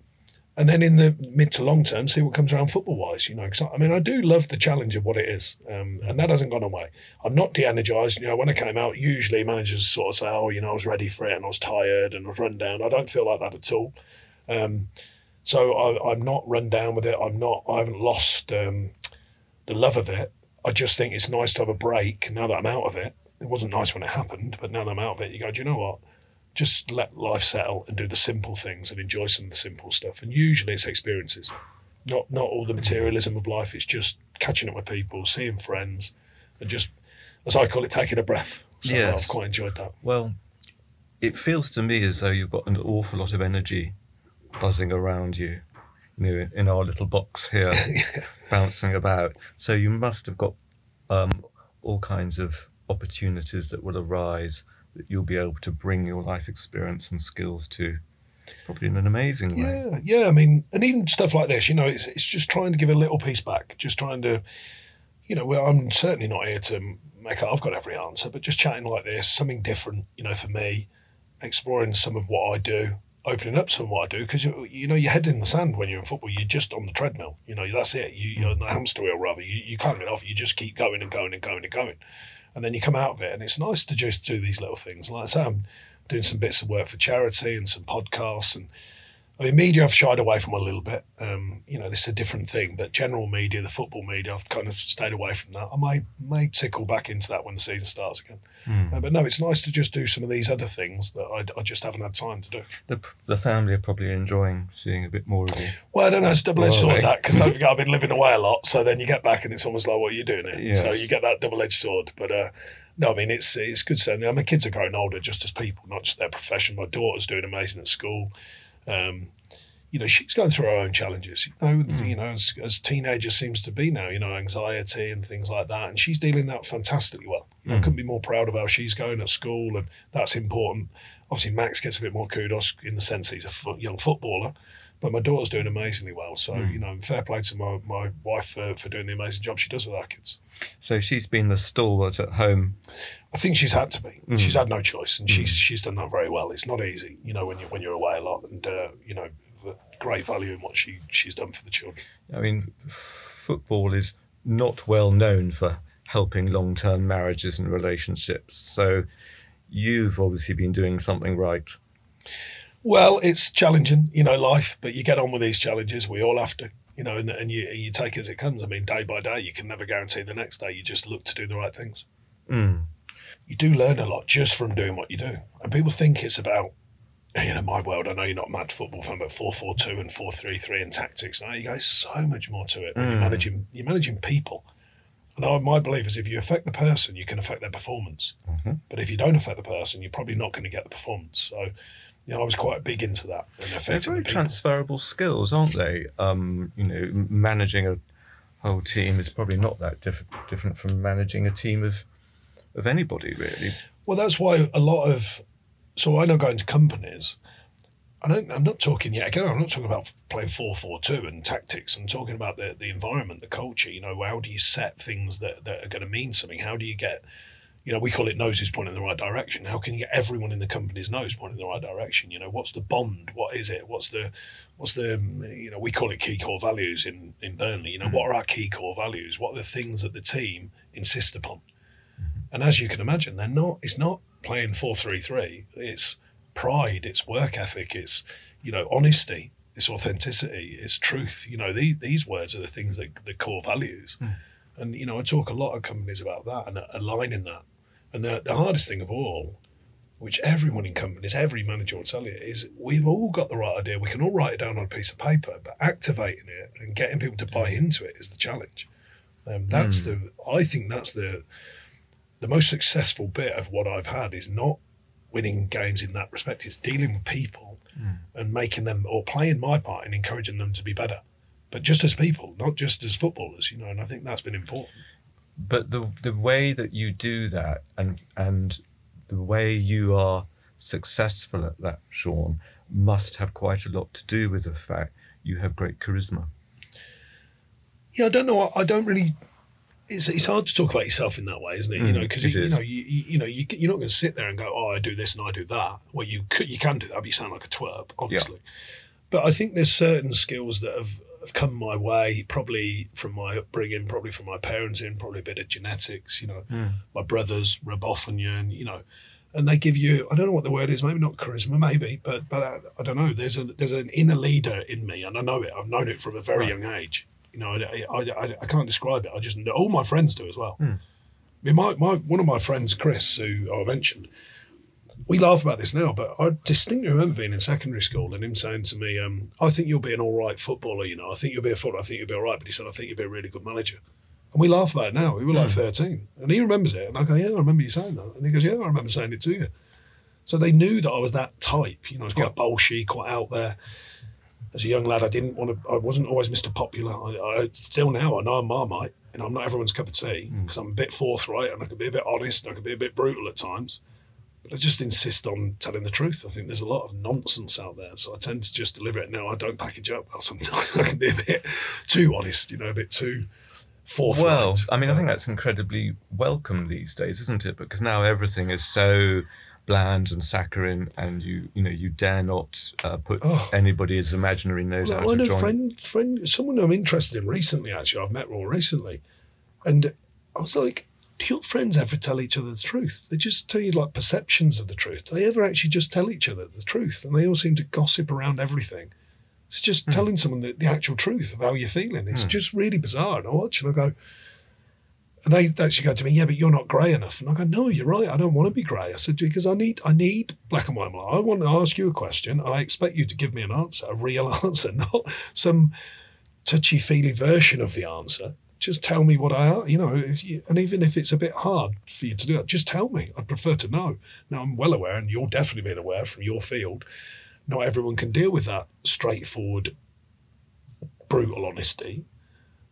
And then in the mid to long term, see what comes around football wise. You know, 'cause I I mean, I do love the challenge of what it is, um, and that hasn't gone away. I'm not de-energized. You know, when I came out, usually managers sort of say, "Oh, you know, I was ready for it, and I was tired, and I was run down." I don't feel like that at all. Um, so I, I'm not run down with it. I'm not. I haven't lost um, the love of it. I just think it's nice to have a break now that I'm out of it it wasn't nice when it happened, but now that I'm out of it, you go, do you know what? Just let life settle and do the simple things and enjoy some of the simple stuff. And usually it's experiences, not not all the materialism of life. It's just catching up with people, seeing friends, and just, as I call it, taking a breath. So Yes. I've quite enjoyed that. Well, it feels to me as though you've got an awful lot of energy buzzing around you, you know, in our little box here, bouncing about. So you must have got um, all kinds of opportunities that will arise that you'll be able to bring your life experience and skills to, probably in an amazing way. Yeah, yeah. I mean, and even stuff like this, you know, it's it's just trying to give a little piece back, just trying to, you know, well, I'm certainly not here to make. I've got every answer, but just chatting like this, something different, you know, for me, exploring some of what I do, opening up some of what I do, because you, you know, your head in the sand when you're in football, you're just on the treadmill. You know, that's it. You, you're mm. on the hamster wheel, rather. You you can't get off. You just keep going and going and going and going, and then you come out of it, and it's nice to just do these little things. Like say, I'm doing some bits of work for charity and some podcasts and I mean, media I've shied away from a little bit. Um, you know, this is a different thing, but general media, the football media, I've kind of stayed away from that. I may may tickle back into that when the season starts again. Uh, but no, it's nice to just do some of these other things that I, I just haven't had time to do. The, the family are probably enjoying seeing a bit more of you. Well, I don't know, it's double edged sword that because don't forget I've been living away a lot. So then you get back and it's almost like, what are you doing here? Yes. So you get that double edged sword. But uh, no, I mean, it's it's good. Certainly, I mean, my kids are growing older just as people, not just their profession. My daughter's doing amazing at school. Um, you know, she's going through her own challenges. You know, mm. you know, as, as teenager seems to be now. You know, anxiety and things like that, and she's dealing that fantastically well. You know, I couldn't be more proud of how she's going at school, and that's important. Obviously, Max gets a bit more kudos in the sense he's a fo- young footballer, but my daughter's doing amazingly well. So mm. you know, fair play to my, my wife for, for doing the amazing job she does with our kids. So she's been the stalwart at home. I think she's had to be. She's had no choice, and she's she's done that very well. It's not easy, you know, when you when you're away a lot, and uh, you know, the great value in what she she's done for the children. I mean, football is not well known for helping long term marriages and relationships. So you've obviously been doing something right. Well, it's challenging, you know, life, but you get on with these challenges. We all have to, you know, and, and you you take it as it comes. I mean, day by day, you can never guarantee the next day. You just look to do the right things. Mm. You do learn a lot just from doing what you do, and people think it's about. You know, my world. I know you're not a mad football fan, but four four two and four three three and tactics. No, you guys so much more to it. When You're managing. You're managing people. And I, my belief is, if you affect the person, you can affect their performance. But if you don't affect the person, you're probably not going to get the performance. So, you know, I was quite big into that and They're very the transferable skills, aren't they? Um, you know, managing a whole team is probably not that diff- different from managing a team of of anybody, really. Well, that's why a lot of so I know going to companies. I don't. I'm not talking yet. Again, I'm not talking about playing four four two and tactics. I'm talking about the the environment, the culture. You know, how do you set things that that are going to mean something? How do you get you know, we call it noses pointing in the right direction. How can you get everyone in the company's nose pointing in the right direction? You know, what's the bond? What is it? What's the, what's the, you know, we call it key core values in in Burnley. You know, hmm. what are our key core values? What are the things that the team insist upon? And as you can imagine, they're not. It's not playing four three three. It's pride. It's work ethic. It's you know honesty. It's authenticity. It's truth. You know these these words are the things that the core values. Hmm. And you know I talk a lot of companies about that and aligning that. And the the hardest thing of all, which everyone in companies, every manager will tell you, is we've all got the right idea. We can all write it down on a piece of paper, but activating it and getting people to buy hmm. into it is the challenge. Um, that's hmm. the. I think that's the the most successful bit of what I've had is not winning games in that respect. It's dealing with people hmm. and making them or playing my part in encouraging them to be better. But just as people, not just as footballers, you know, and I think that's been important. But the the way that you do that and and the way you are successful at that, Sean, must have quite a lot to do with the fact you have great charisma. Yeah, I don't know. I don't really. It's, it's hard to talk about yourself in that way, isn't it? you Mm, know, because you, you know, you, you, you know, you, you're not going to sit there and go, "Oh, I do this and I do that." Well, you could, you can do that, but you sound like a twerp, obviously. But I think there's certain skills that have, have come my way, probably from my upbringing, probably from my parents, in probably a bit of genetics. You know, my brothers rub off on you, and you know, and they give you I don't know what the word is, maybe not charisma, maybe, but but I, I don't know. There's a there's an inner leader in me, and I know it. I've known it from a very Right. young age. You know, I, I, I, I can't describe it. I just know all my friends do as well. mean, my, my one of my friends, Chris, who I mentioned, we laugh about this now, but I distinctly remember being in secondary school and him saying to me, um, "I think you'll be an all right footballer. You know, I think you'll be a footballer. I think you'll be all right." But he said, "I think you'll be a really good manager." And we laugh about it now. We were like 13. And he remembers it. And I go, Yeah, I remember you saying that. And he goes, Yeah, I remember saying it to you. So they knew that I was that type. You know, I was quite bolshy, quite out there. As a young lad, I didn't want to, I wasn't always Mr. Popular. I, I Still now, I know I'm Marmite. Know, I'm not everyone's cup of tea hmm. because I'm a bit forthright and I can be a bit honest and I can be a bit brutal at times. But I just insist on telling the truth. I think there's a lot of nonsense out there. So I tend to just deliver it. Now, I don't package up well sometimes. I can be a bit too honest, you know, a bit too forthright. Well, I mean, I think that's incredibly welcome these days, isn't it? Because now everything is so bland and saccharine, and you you know you dare not uh, put Oh. anybody's imaginary nose Well, out I of know joint. friend, friend, someone I'm interested in recently. Actually, I've met more recently, and I was like, "Do your friends ever tell each other the truth? They just tell you like perceptions of the truth. Do they ever actually just tell each other the truth? And they all seem to gossip around everything. It's just telling someone the, the actual truth of how you're feeling. It's just really bizarre. And I watch and I go, and they actually go to me, yeah, but you're not grey enough. And I go, no, you're right. I don't want to be grey. I said because I need, I need black and white. I want to ask you a question. I expect you to give me an answer, a real answer, not some touchy feely version of the answer. Just tell me what I, you know, you, and even if it's a bit hard for you to do that, just tell me. I'd prefer to know. Now I'm well aware, and you're definitely being aware from your field. Not everyone can deal with that straightforward, brutal honesty.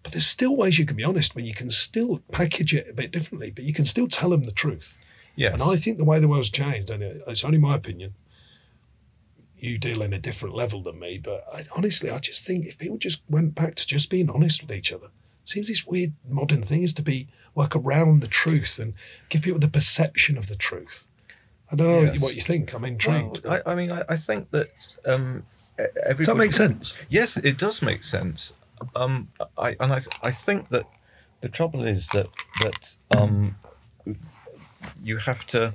But there's still ways you can be honest when you can still package it a bit differently, but you can still tell them the truth. yes, And I think the way the world's changed, and it's only my opinion, you deal in a different level than me, but I, honestly, I just think if people just went back to just being honest with each other, seems this weird modern thing is to be work around the truth and give people the perception of the truth. I don't know Yes. what you think. I'm intrigued. Well, I, I mean, I, I think that um, everybody. Does that make sense? Yes, it does make sense. Um, I and I, I think that the trouble is that that um, you have to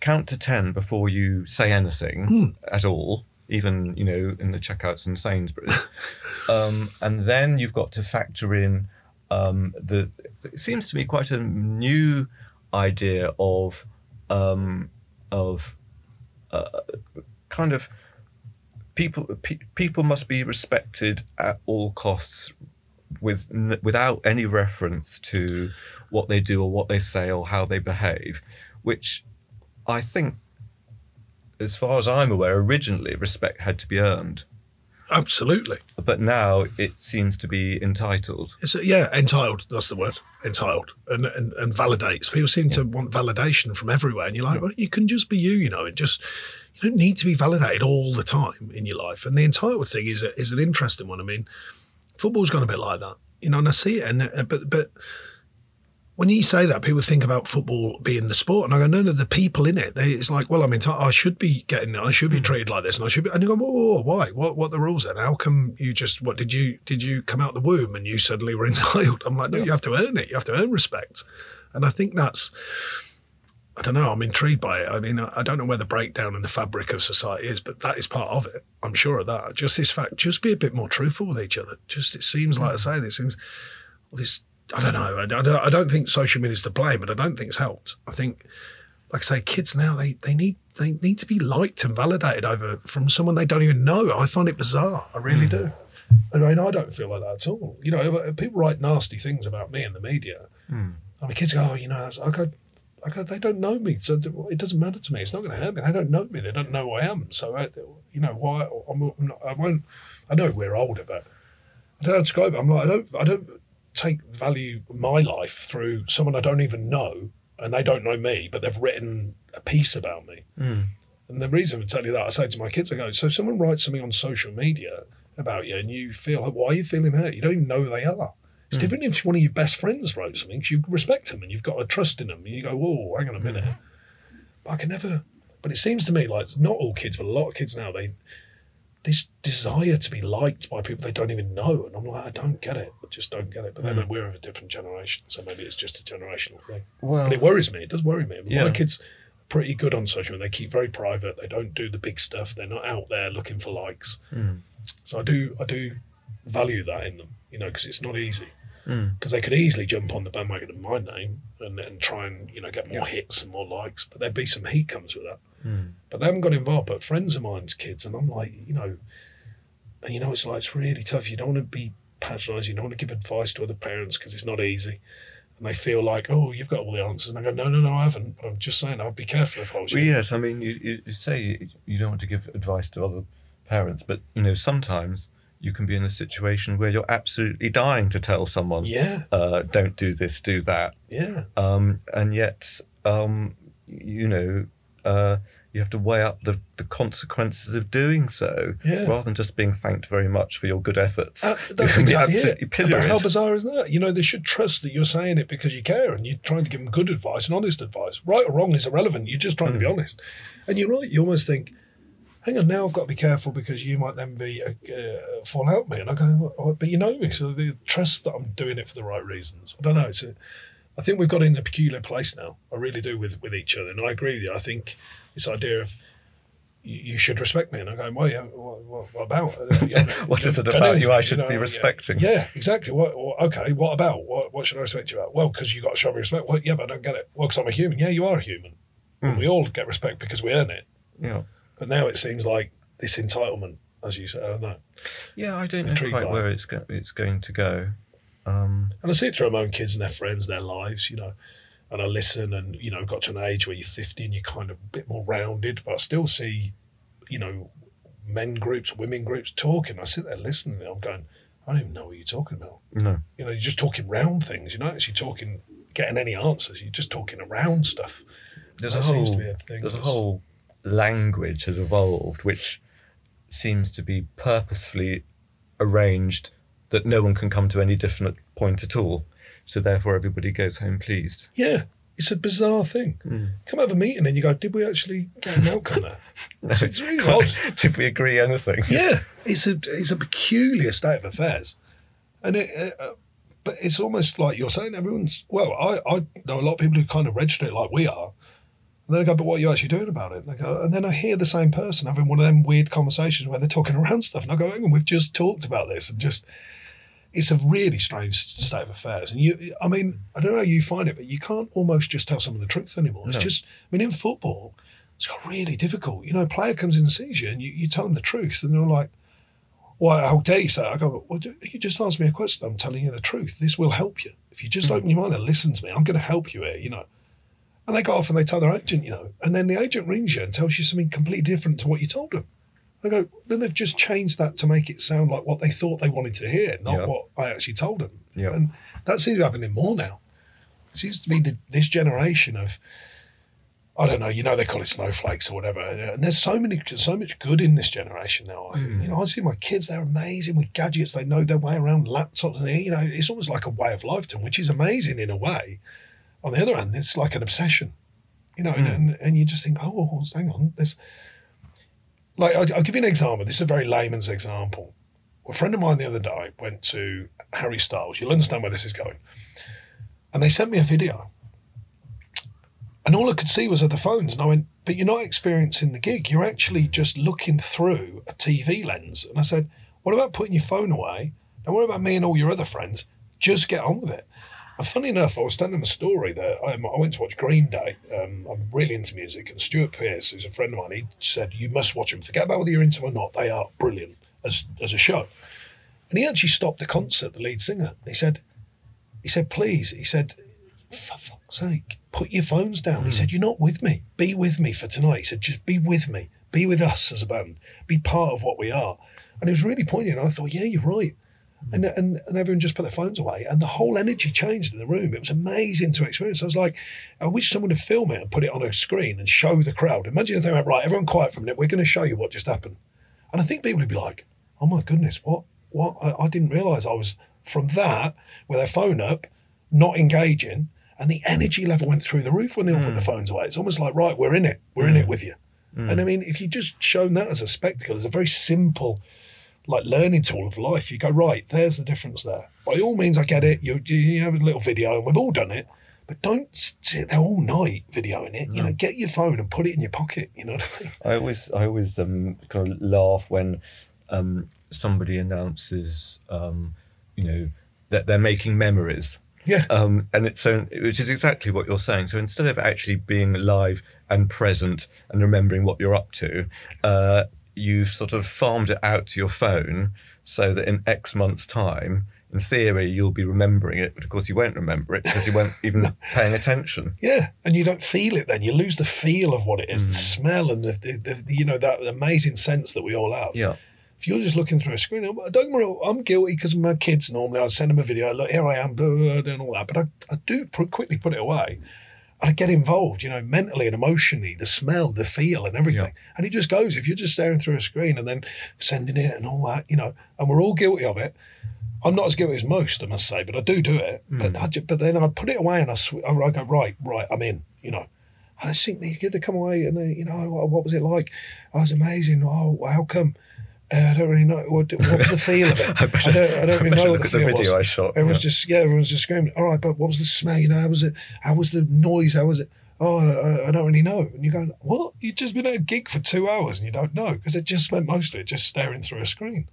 count to ten before you say anything at all, even you know in the checkouts in Sainsbury's, um, and then you've got to factor in um, the. It seems to me quite a new idea of um, of uh, kind of people pe- people must be respected at all costs with without any reference to what they do or what they say or how they behave which i think as far as i'm aware originally respect had to be earned Absolutely. but now it seems to be entitled It's a, yeah, entitled. That's the word. Entitled and, and and validates. People seem to want validation from everywhere, and you're like, well, you can just be you. You know, and just you don't need to be validated all the time in your life. And the entitled thing is a, is an interesting one. I mean, football's gone a bit like that, you know, and I see it. And uh, but but when you say that, people think about football being the sport, and I go, no, no, the people in it. They, it's like, well, I'm entitled. I should be getting, I should be hmm. treated like this, and I should be. And you go, whoa, whoa, whoa, why? What, what the rules then? How come you just, what did you, did you come out the womb and you suddenly were entitled? I'm like, no, you have to earn it. You have to earn respect, and I think that's. I don't know. I'm intrigued by it. I mean, I I don't know where the breakdown in the fabric of society is, but that is part of it. I'm sure of that. Just this fact, just be a bit more truthful with each other. Just it seems like I hmm. say, this seems this. I don't know. I don't, think social media is to blame, but I don't think it's helped. I think, like I say, kids now they they need they need to be liked and validated over from someone they don't even know. I find it bizarre. I really hmm. do. I mean, I don't feel like that at all. You know, people write nasty things about me in the media. Hmm. I mean, kids go, oh, you know, that's, I go, I go, they don't know me, so it doesn't matter to me. It's not going to hurt me. They don't know me. They don't know who I am. So, I, you know, why? I'm, I'm not, I won't. I know we're older, but I don't describe it. I'm like, I don't, I don't take value my life through someone I don't even know, and they don't know me, but they've written a piece about me. Hmm. And the reason I tell you that, I say to my kids, I go, so if someone writes something on social media about you, and you feel, like, why are you feeling hurt? You don't even know who they are. It's hmm. different if one of your best friends wrote something 'cause you respect them and you've got a trust in them, and you go, whoa, hang on a hmm. minute. But I can never. But it seems to me like not all kids, but a lot of kids now they this desire to be liked by people they don't even know, and I'm like, I don't get it. I just don't get it. But then hmm. we're of a different generation, so maybe it's just a generational thing. well But it worries me. It does worry me. I My Yeah. kids are pretty good on social media. They keep very private. They don't do the big stuff. They're not out there looking for likes. Hmm. So I do I do value that in them, you know, because it's not easy. Hmm. because they could easily jump on the bandwagon of my name and, and try and you know get more hits and more likes, but there'd be some heat comes with that. But they haven't got involved. But friends of mine's kids, and I'm like, you know, and you know, it's like it's really tough. You don't want to be patronising. You don't want to give advice to other parents because it's not easy. And they feel like, oh, you've got all the answers. And I go, no, no, no, I haven't. But I'm just saying, I'll be careful if I was Well, you. yes, I mean, you, you, you say you don't want to give advice to other parents, but you know, sometimes you can be in a situation where you're absolutely dying to tell someone, Yeah, uh, don't do this, do that, yeah, um, and yet, um, you know, uh, you have to weigh up the, the consequences of doing so, Yeah. rather than just being thanked very much for your good efforts. Uh, that's exactly absolutely it. But how bizarre is that? You know, they should trust that you're saying it because you care and you're trying to give them good advice and honest advice. Right or wrong is irrelevant. You're just trying to be Hmm. honest. And you're right. You almost think, hang on, now I've got to be careful because you might then be uh, uh, fall out with me. And I go, "Oh, but you know me, so they trust that I'm doing it for the right reasons. I don't know. It's a, I think we've got in a peculiar place now. I really do with with each other, and I agree with you. I think this idea of you, you should respect me, and I go, well, yeah, what, what, about? Uh, you know, What is it about you I should know, be respecting? Yeah, exactly. What, what? Okay, what about? What, what should I respect you about? Well, because you got to show me respect. Well, yeah, but I don't get it. Well, because I'm a human. Yeah, you are a human. And Hmm. we all get respect because we earn it. Yeah. But now it seems like this entitlement, as you say, I don't know. Yeah, I don't know quite by where it's go- it's going to go. Um, And I see it through my own kids and their friends, their lives, you know. And I listen and, you know, got to an age where you're 50 and you're kind of a bit more rounded, but I still see, you know, men groups, women groups talking. I sit there listening and I'm going, I don't even know what you're talking about. no. You know, you're just talking round things. You're not actually talking, getting any answers. You're just talking around stuff. There's That a seems to whole be a thing there's a whole language has evolved which seems to be purposefully arranged that no one can come to any different point at all. So therefore everybody goes home pleased. Yeah, it's a bizarre thing. Hmm. Come have a meeting and you go, did we actually get an outcome there? It's, it's really odd. Did we agree anything? Yeah, it's a it's a peculiar state of affairs, and it. Uh, but it's almost like you're saying everyone's. Well, I, I know a lot of people who kind of register it like we are, and then I go, but what are you actually doing about it? And, they go, and then I hear the same person having one of them weird conversations where they're talking around stuff, and I go, hang on, we've just talked about this, and just it's a really strange state of affairs. And you, I mean, I don't know how you find it, but you can't almost just tell someone the truth anymore. It's No. just, I mean, in football, it's got really difficult. You know, a player comes in and sees you, and you, you tell them the truth, and they're like, "Why? How dare you say?" That? I go, "Well, you just asked me a question. I'm telling you the truth. This will help you if you just mm-hmm. open your mind and listen to me. I'm going to help you here. You know." And they go off and they tell their agent, you know, and then the agent rings you and tells you something completely different to what you told them. I go, then they've just changed that to make it sound like what they thought they wanted to hear, not Yeah. what I actually told them. Yeah. And that seems to be happening more now. It seems to be the, this generation of, I don't know, you know, they call it snowflakes or whatever. Uh, and there's so many, so much good in this generation now. I think, You know, I see my kids; they're amazing with gadgets. They know their way around laptops, and you know, it's almost like a way of life to them, which is amazing in a way. On the other hand, it's like an obsession. You know, and, hmm. and, and you just think, oh, hang on, there's like I'll, I'll give you an example. This is a very layman's example. A friend of mine the other day went to Harry Styles. You'll understand where this is going. And they sent me a video. And all I could see was other phones. And I went, but you're not experiencing the gig. You're actually just looking through a TV lens. And I said, what about putting your phone away? Don't worry about me and all your other friends. Just get on with it. Funny enough, I was telling a story that um, I went to watch Green Day. Um, I'm really into music, and Stuart Pearce, who's a friend of mine, he said, You must watch them. Forget about whether you're into them or not. They are brilliant as, as a show. And he actually stopped the concert, the lead singer. He said, he said, please, he said, for fuck's sake, put your phones down. He said, You're not with me. Be with me for tonight. He said, Just be with me. Be with us as a band. Be part of what we are. And it was really poignant. I thought, Yeah, you're right. And, and and everyone just put their phones away, and the whole energy changed in the room. It was amazing to experience. I was like, I wish someone would film it and put it on a screen and show the crowd. Imagine if they went, right, everyone quiet for a minute. We're going to show you what just happened. And I think people would be like, oh my goodness, what? What? I, I didn't realize I was from that with their phone up, not engaging, and the energy level went through the roof when they all put the hmm. phones away. It's almost like, right, we're in it. We're in it hmm. with you. Hmm. And I mean, if you just shown that as a spectacle, as a very simple, like learning tool of life, you go, right, there's the difference there. By all means, I get it. You, you have a little video, and we've all done it. But don't sit there all night videoing it. You know, get your phone and put it in your pocket. You know what I mean? I always I always um, kind of laugh when um, somebody announces um, you know that they're making memories. Yeah. Um, and it's so, which is exactly what you're saying. So instead of actually being live and present and remembering what you're up to, uh, you've sort of farmed it out to your phone so that in X months' time, in theory, you'll be remembering it, but of course you won't remember it because you weren't even paying attention. Yeah, and you don't feel it then. You lose the feel of what it is, the mm. smell, and the, the, the you know that amazing sense that we all have. Yeah. If you're just looking through a screen, I'm- don't get me wrong, I'm guilty because my kids normally I send them a video. Look, here I am, blah, blah, blah, doing all that, but I, I do quickly put it away. And I get involved, you know, mentally and emotionally, the smell, the feel, and everything. And it just goes. If you're just staring through a screen and then sending it and all that, you know, and we're all guilty of it. I'm not as guilty as most, I must say, but I do do it. But hmm. I ju- but then I put it away and I, sw- I go right, right, I'm in. You know, and I think they get they come away and they, you know, what, what was it like? Oh, I was amazing. Oh, how come? Uh, I don't really know. What, what was the feel of it? I, better- don't, I don't I really know what the at the feel video was. I shot, Everyone's yeah. just yeah, everyone's just screaming. All right, but what was the smell? You know, how was it? How was the noise? How was it? Oh, I, I don't really know. And you go, what? You've just been at a gig for two hours and you don't know because it just spent most of it just staring through a screen.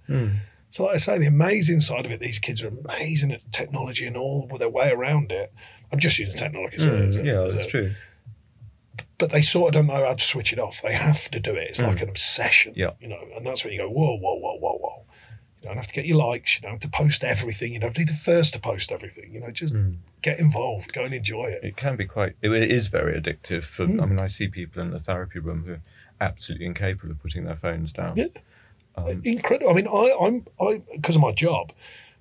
So, like I say, the amazing side of it, these kids are amazing at technology and all with their way around it. I'm just using technology. as a- as a- Mm, yeah, as that's a- true. But they sort of don't know how to switch it off. They have to do it. It's like an obsession. Mm. Yeah. You know, and that's when you go, whoa, whoa, whoa, whoa, whoa. You don't have to get your likes. You don't have to post everything. You don't have to be the first to post everything. You know, just Mm. get involved, go and enjoy it. It can be quite. It, it is very addictive. For Mm. I mean, I see people in the therapy room who are absolutely incapable of putting their phones down. Yeah. Um, Incredible. I mean, I, I'm, I, because of my job,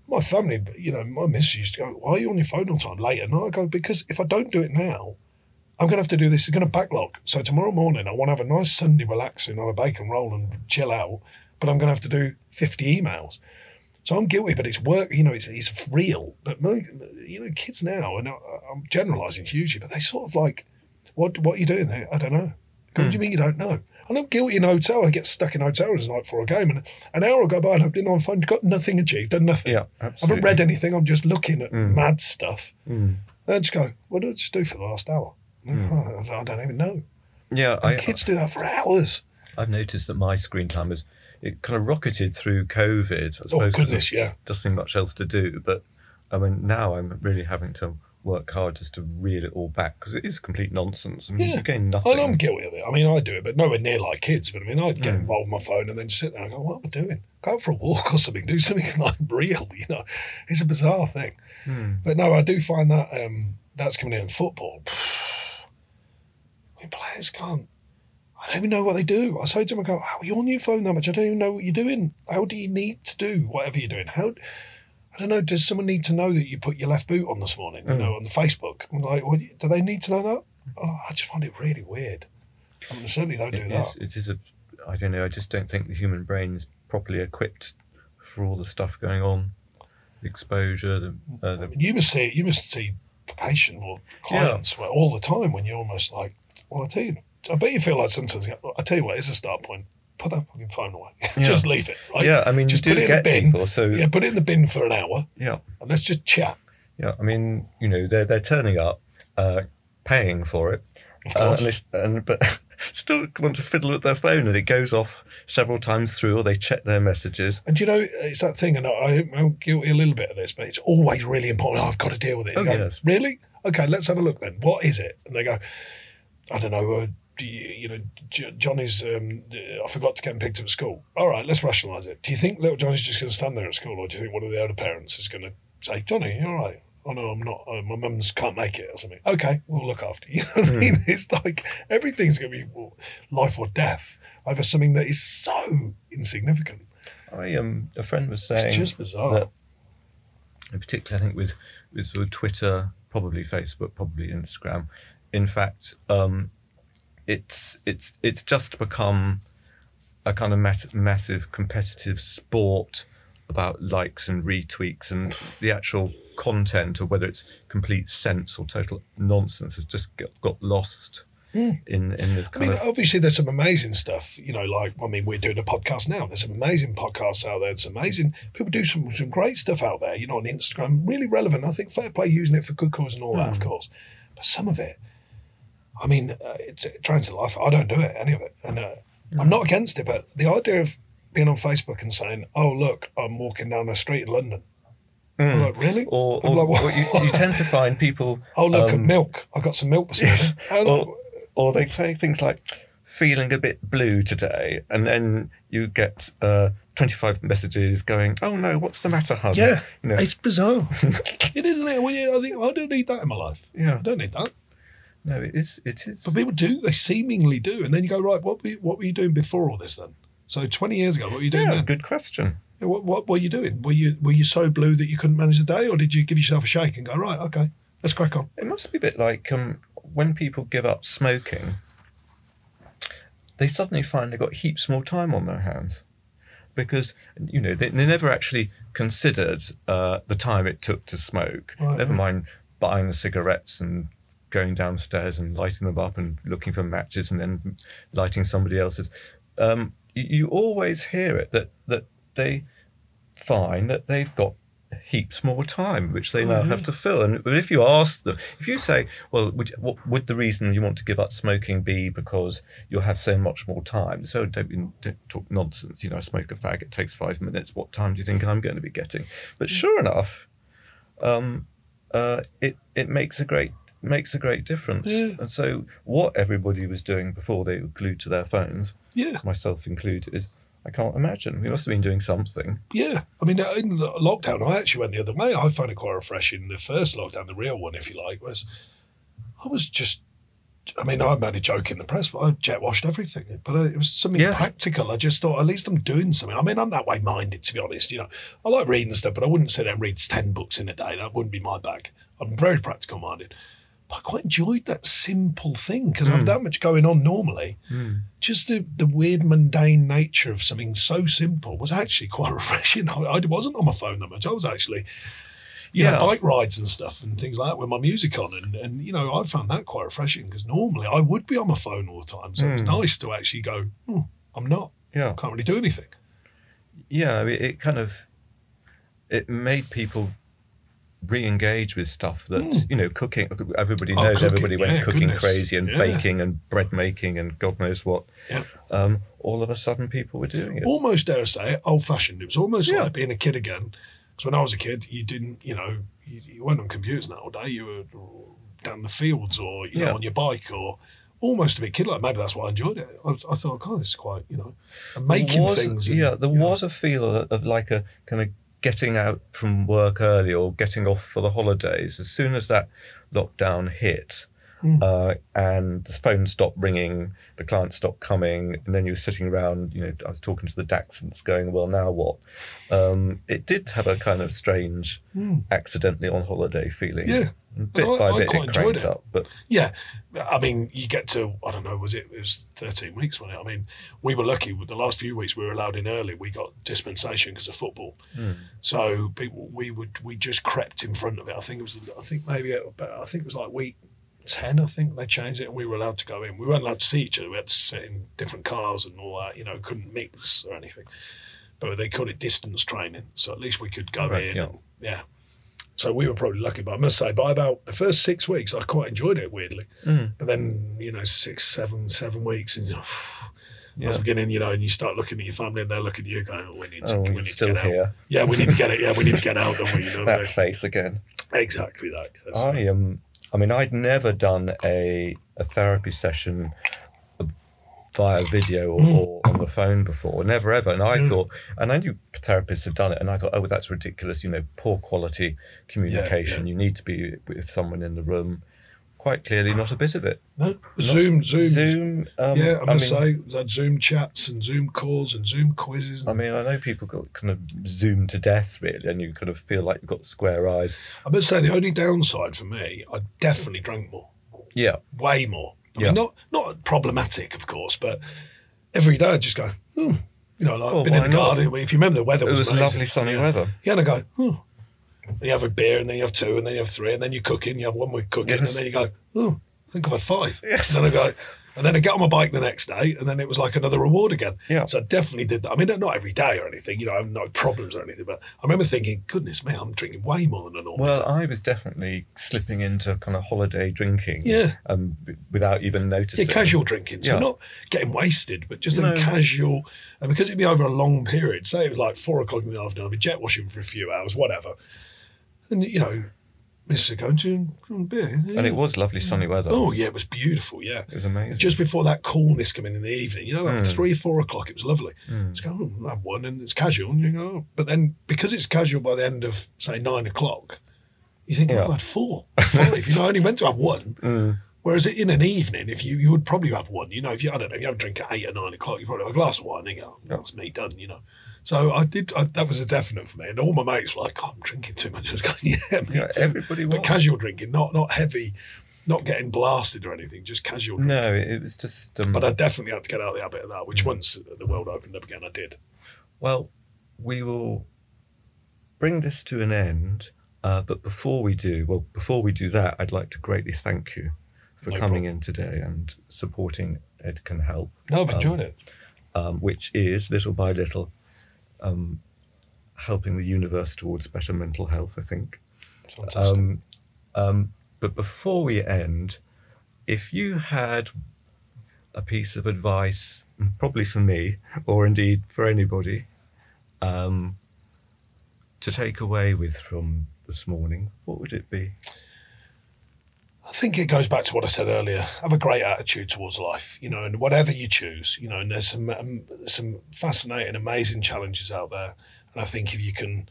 my family, you know, my missus used to go, "Why are you on your phone all the time late?" And I go, "Because if I don't do it now, I'm going to have to do this. It's going to backlog. So tomorrow morning, I want to have a nice Sunday relaxing, have a bacon roll and chill out. But I'm going to have to do 50 emails. So I'm guilty, but it's work. You know, it's it's real. But my, you know, kids now, and I- I'm generalising hugely, but they sort of like, what what are you doing there? I don't know. What do you mean you don't know? And I'm guilty in hotel. I get stuck in hotel rooms night for a game, and an hour will go by, and I've been on phone, got nothing achieved, done nothing. Yeah, absolutely. I haven't read anything. I'm just looking at Mm. mad stuff. And I just go, what did I just do for the last hour? Oh, I don't even know. Yeah, I, kids do that for hours. I've noticed that my screen time has it kind of rocketed through COVID. I Oh, goodness, yeah. Doesn't seem much else to do, but I mean now I'm really having to work hard just to reel it all back because it is complete nonsense. I mean, Yeah. you gain nothing. And I'm guilty of it. I mean, I do it, but nowhere near like kids. But I mean, I'd get Mm. involved with my phone and then just sit there and go, what am I doing? Go out for a walk or something. Do something like real, you know. It's a bizarre thing. Hmm. But no, I do find that um, that's coming in in football. I mean, players can't. I don't even know what they do. I say to them, I go, "How are you on your phone that much? I don't even know what you're doing. How do you need to do whatever you're doing? How? I don't know. Does someone need to know that you put your left boot on this morning? You know, on the Facebook. I'm like, what, do they need to know that? Oh, I just find it really weird. I, mean, I certainly don't do It that. is, it is a. I don't know. I just don't think the human brain is properly equipped for all the stuff going on, the exposure, the, uh, the You must see you must see patient or clients where all the time when you're almost like, well, I tell you, I bet you feel like sometimes. I tell you what, it's a start point. Put that fucking phone away. just leave it. Right? Yeah, I mean, just do put it in the bin. people, so- yeah, put it in the bin for an hour yeah. and let's just chat. Yeah, I mean, you know, they're they're turning up, uh, paying for it, Of uh, course. and, they, and but still want to fiddle with their phone, and it goes off several times through, or they check their messages. And you know, it's that thing, and I, I'm guilty a little bit of this, but it's always really important. Oh, I've got to deal with it. Oh, go, yes. Really? Okay, let's have a look then. What is it? And they go, I don't know. Uh, do you, know, Johnny's. Um, I forgot to get him picked up at school. All right, let's rationalise it. Do you think little Johnny's just going to stand there at school, or do you think one of the older parents is going to say, Johnny, you're all right? Oh no, I'm not. Uh, my mum's can't make it or something. Okay, we'll look after you. You know what I mean? It's like everything's going to be well, life or death over something that is so insignificant. I um, a friend was saying It's just bizarre. that, in particular, I think with with sort of Twitter, probably Facebook, probably Instagram. In fact, um, it's it's it's just become a kind of mat- massive competitive sport about likes and retweets and the actual content or whether it's complete sense or total nonsense has just got, got lost in in this I kind mean, of obviously, there's some amazing stuff. You know, like I mean, we're doing a podcast now. There's some amazing podcasts out there. it's amazing people do some some great stuff out there. You know, on Instagram, really relevant. I think fair play using it for good cause and all that, of course. But some of it, I mean, uh, it's it drains the life. I don't do it, any of it, and uh, I'm not against it. But the idea of being on Facebook and saying, "Oh, look, I'm walking down a street in London," I'm like, really? Or, I'm or, like, what? or you, you tend to find people. oh, look at um, milk. I got some milk this morning. And or, or they say things like feeling a bit blue today and then you get uh, 25 messages going oh no what's the matter hon yeah, you know, it's bizarre. it isn't it? Well, yeah, I think I don't need that in my life. yeah I don't need that. No it is it is But people do. They seemingly do. And then you go, right, what were you, what were you doing before all this then? So 20 years ago, what were you doing yeah, then? good question What, what were you doing? Were you were you so blue that you couldn't manage the day, or did you give yourself a shake and go, right, okay, let's crack on? it must be a bit like um, when people give up smoking they suddenly find they've got heaps more time on their hands because you know they, they never actually considered uh, the time it took to smoke Right. never mind buying the cigarettes and going downstairs and lighting them up and looking for matches and then lighting somebody else's. Um, you, you always hear it that that they find that they've got heaps more time which they now have to fill. And but if you ask them if you say well would, what would the reason you want to give up smoking be because you'll have so much more time? So don't, be- don't talk nonsense. You know I smoke a fag it takes five minutes. What time do you think i'm going to be getting? But sure enough um, uh, it it makes a great makes a great difference Yeah. and so what everybody was doing before they were glued to their phones Yeah, myself included I can't imagine we must have been doing something yeah. I mean, in lockdown, I actually went the other way. I found it quite refreshing. The first lockdown, the real one, if you like, was I was just. I mean, I'm a joke in the press, but I jet washed everything. But uh, it was something Yes. practical. I just thought, at least I'm doing something. I mean, I'm that way minded, to be honest. You know, I like reading stuff, but I wouldn't sit there and read 10 books in a day. That wouldn't be my bag. I'm very practical minded. But I quite enjoyed that simple thing because I have hmm. that much going on normally. Hmm. Just the, the weird mundane nature of something so simple was actually quite refreshing. I, I wasn't on my phone that much. I was actually, you Yeah. know, bike rides and stuff and things like that with my music on. And, and you know, I found that quite refreshing because normally I would be on my phone all the time. So it was hmm. nice to actually go, hmm, I'm not. yeah Can't really do anything. yeah, I mean, it kind of it made people re-engage with stuff that you know cooking. Everybody Hmm. Oh, knows cooking, everybody went yeah, cooking goodness. crazy and Yeah. baking and bread making and God knows what. Yeah. Um, all of a sudden, people were doing it. almost dare I say old fashioned. It was almost like being a kid again. Because when I was a kid, you didn't, you know, you, you weren't on computers now all day. You were down the fields or you know on your bike or almost a bit kid like. Maybe that's why I enjoyed it. I, I thought, God, this is quite, you know, making was- things. and, yeah, there you know, was a feel of, of like a kind of getting out from work early or getting off for the holidays. As soon as that lockdown hit, Hmm. uh, and the phone stopped ringing, the clients stopped coming, and then you were sitting around. You know, I was talking to the dachshunds, going, "Well, now what?" Um, it did have a kind of strange, accidentally on holiday feeling. Yeah. Bit I- by I bit, it cranked it. up. But Yeah, I mean, you get to I don't know, was it? It was thirteen weeks, wasn't it? I mean, we were lucky. With the last few weeks, we were allowed in early. We got dispensation because of football. So people, we would we just crept in front of it. I think it was. I think maybe about, I think it was like week ten. I think they changed it, and we were allowed to go in. We weren't allowed to see each other. We had to sit in different cars and all that. You know, couldn't mix or anything. But they called it distance training, so at least we could go Right, in. yeah. And, yeah. So we were probably lucky, but I must say, by about the first six weeks, I quite enjoyed it. Weirdly, Mm. but then you know, six, seven, seven weeks, and you know, I was beginning, you know, and you start looking at your family, and they're looking at you, going, oh, "We need to, Oh, we need still to get here. out. Yeah, we need to get it. Yeah, we need to get out, don't we? You know, that face again. exactly that. yes. I um, I mean, I'd never done a a therapy session via video or, mm. or on the phone before, never ever. And I mm. thought, and I knew therapists had done it, and I thought, oh, that's ridiculous. You know, poor quality communication. yeah. You need to be with someone in the room. Quite clearly, not a bit of it. No, Zoom, Zoom, Zoom. Um, yeah, I I must mean, say, we had Zoom chats and Zoom calls and Zoom quizzes. I mean, I know people got kind of zoomed to death, really, and you kind of feel like you've got square eyes. I must say, the only downside for me, I definitely drank more, Yeah, way more. I Yeah. mean, not not problematic, of course, but every day I'd just go, hmm. You know, like Well, been in the garden. If you remember, the weather it was, was lovely sunny Yeah. weather. Yeah, and I go, hmm. Then you have a beer, and then you have two, and then you have three, and then you're cooking. You have one week cooking, Yes. and then you go, oh, I think I've had five. Yes. And then I go, and then I get on my bike the next day, and then it was like another reward again. Yeah. So I definitely did that. I mean, not every day or anything, you know, I have no problems or anything, but I remember thinking, goodness me, I'm drinking way more than I normally Well. I was definitely slipping into kind of holiday drinking. Yeah. Um, without even noticing. Yeah, casual drinking. So Yeah. not getting wasted, but just No. a casual. And because it'd be over a long period, say it was like four o'clock in the afternoon, I'd be jet washing for a few hours, whatever. And, you know, Mrs. going to beer. yeah. And it was lovely sunny weather. Oh, yeah, it was beautiful, yeah. It was amazing. Just before that coolness coming in in the evening, you know, Mm. three, four o'clock, it was lovely. Mm. It's going, oh, have one, and it's casual, and you go, oh. but then because it's casual by the end of say nine o'clock, you think, Yeah. oh, I had four, five. you know, I only meant to have one. Mm. Whereas in an evening, if you you would probably have one, you know, if you I don't know, if you have a drink at eight or nine o'clock, you probably have a glass of wine, and you go, Yeah. that's me done, you know. So I did. I, that was a definite for me, and all my mates were like, oh, "I'm drinking too much." I was going, "Yeah, me Yeah, too." everybody was. But casual drinking, not not heavy, not getting blasted or anything, just casual. Drinking. No, it was just. Um, But I definitely had to get out of the habit of that, Mm. which once the world opened up again, I did. Well, we will bring this to an end. Uh, but before we do, well, before we do that, I'd like to greatly thank you for No coming problem. in today and supporting Ed Can Help, No, I've Um, enjoyed it. um, which is little by little um, helping the universe towards better mental health, I think. Fantastic. Um, um, but before we end, if you had a piece of advice, probably for me, or indeed for anybody, um, to take away with from this morning, what would it be? I think it goes back to what I said earlier. Have a great attitude towards life, you know, and whatever you choose, you know, and there's some um, some fascinating, amazing challenges out there. And I think if you can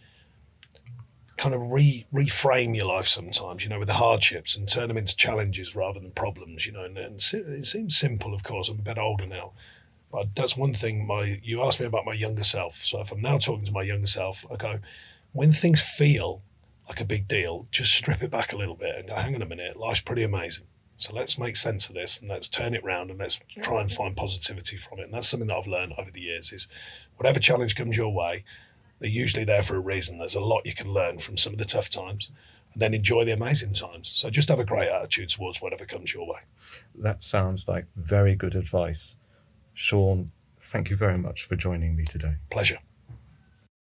kind of re reframe your life sometimes, you know, with the hardships and turn them into challenges rather than problems, you know, and, and it seems simple, of course. I'm a bit older now, but that's one thing. My you asked me about my younger self, so if I'm now talking to my younger self, I go, when things feel like a big deal, just strip it back a little bit and go, hang on a minute, life's pretty amazing. So let's make sense of this and let's turn it round and let's try and find positivity from it. And that's something that I've learned over the years is whatever challenge comes your way, they're usually there for a reason. There's a lot you can learn from some of the tough times and then enjoy the amazing times. So just have a great attitude towards whatever comes your way. That sounds like very good advice. Sean, thank you very much for joining me today. Pleasure.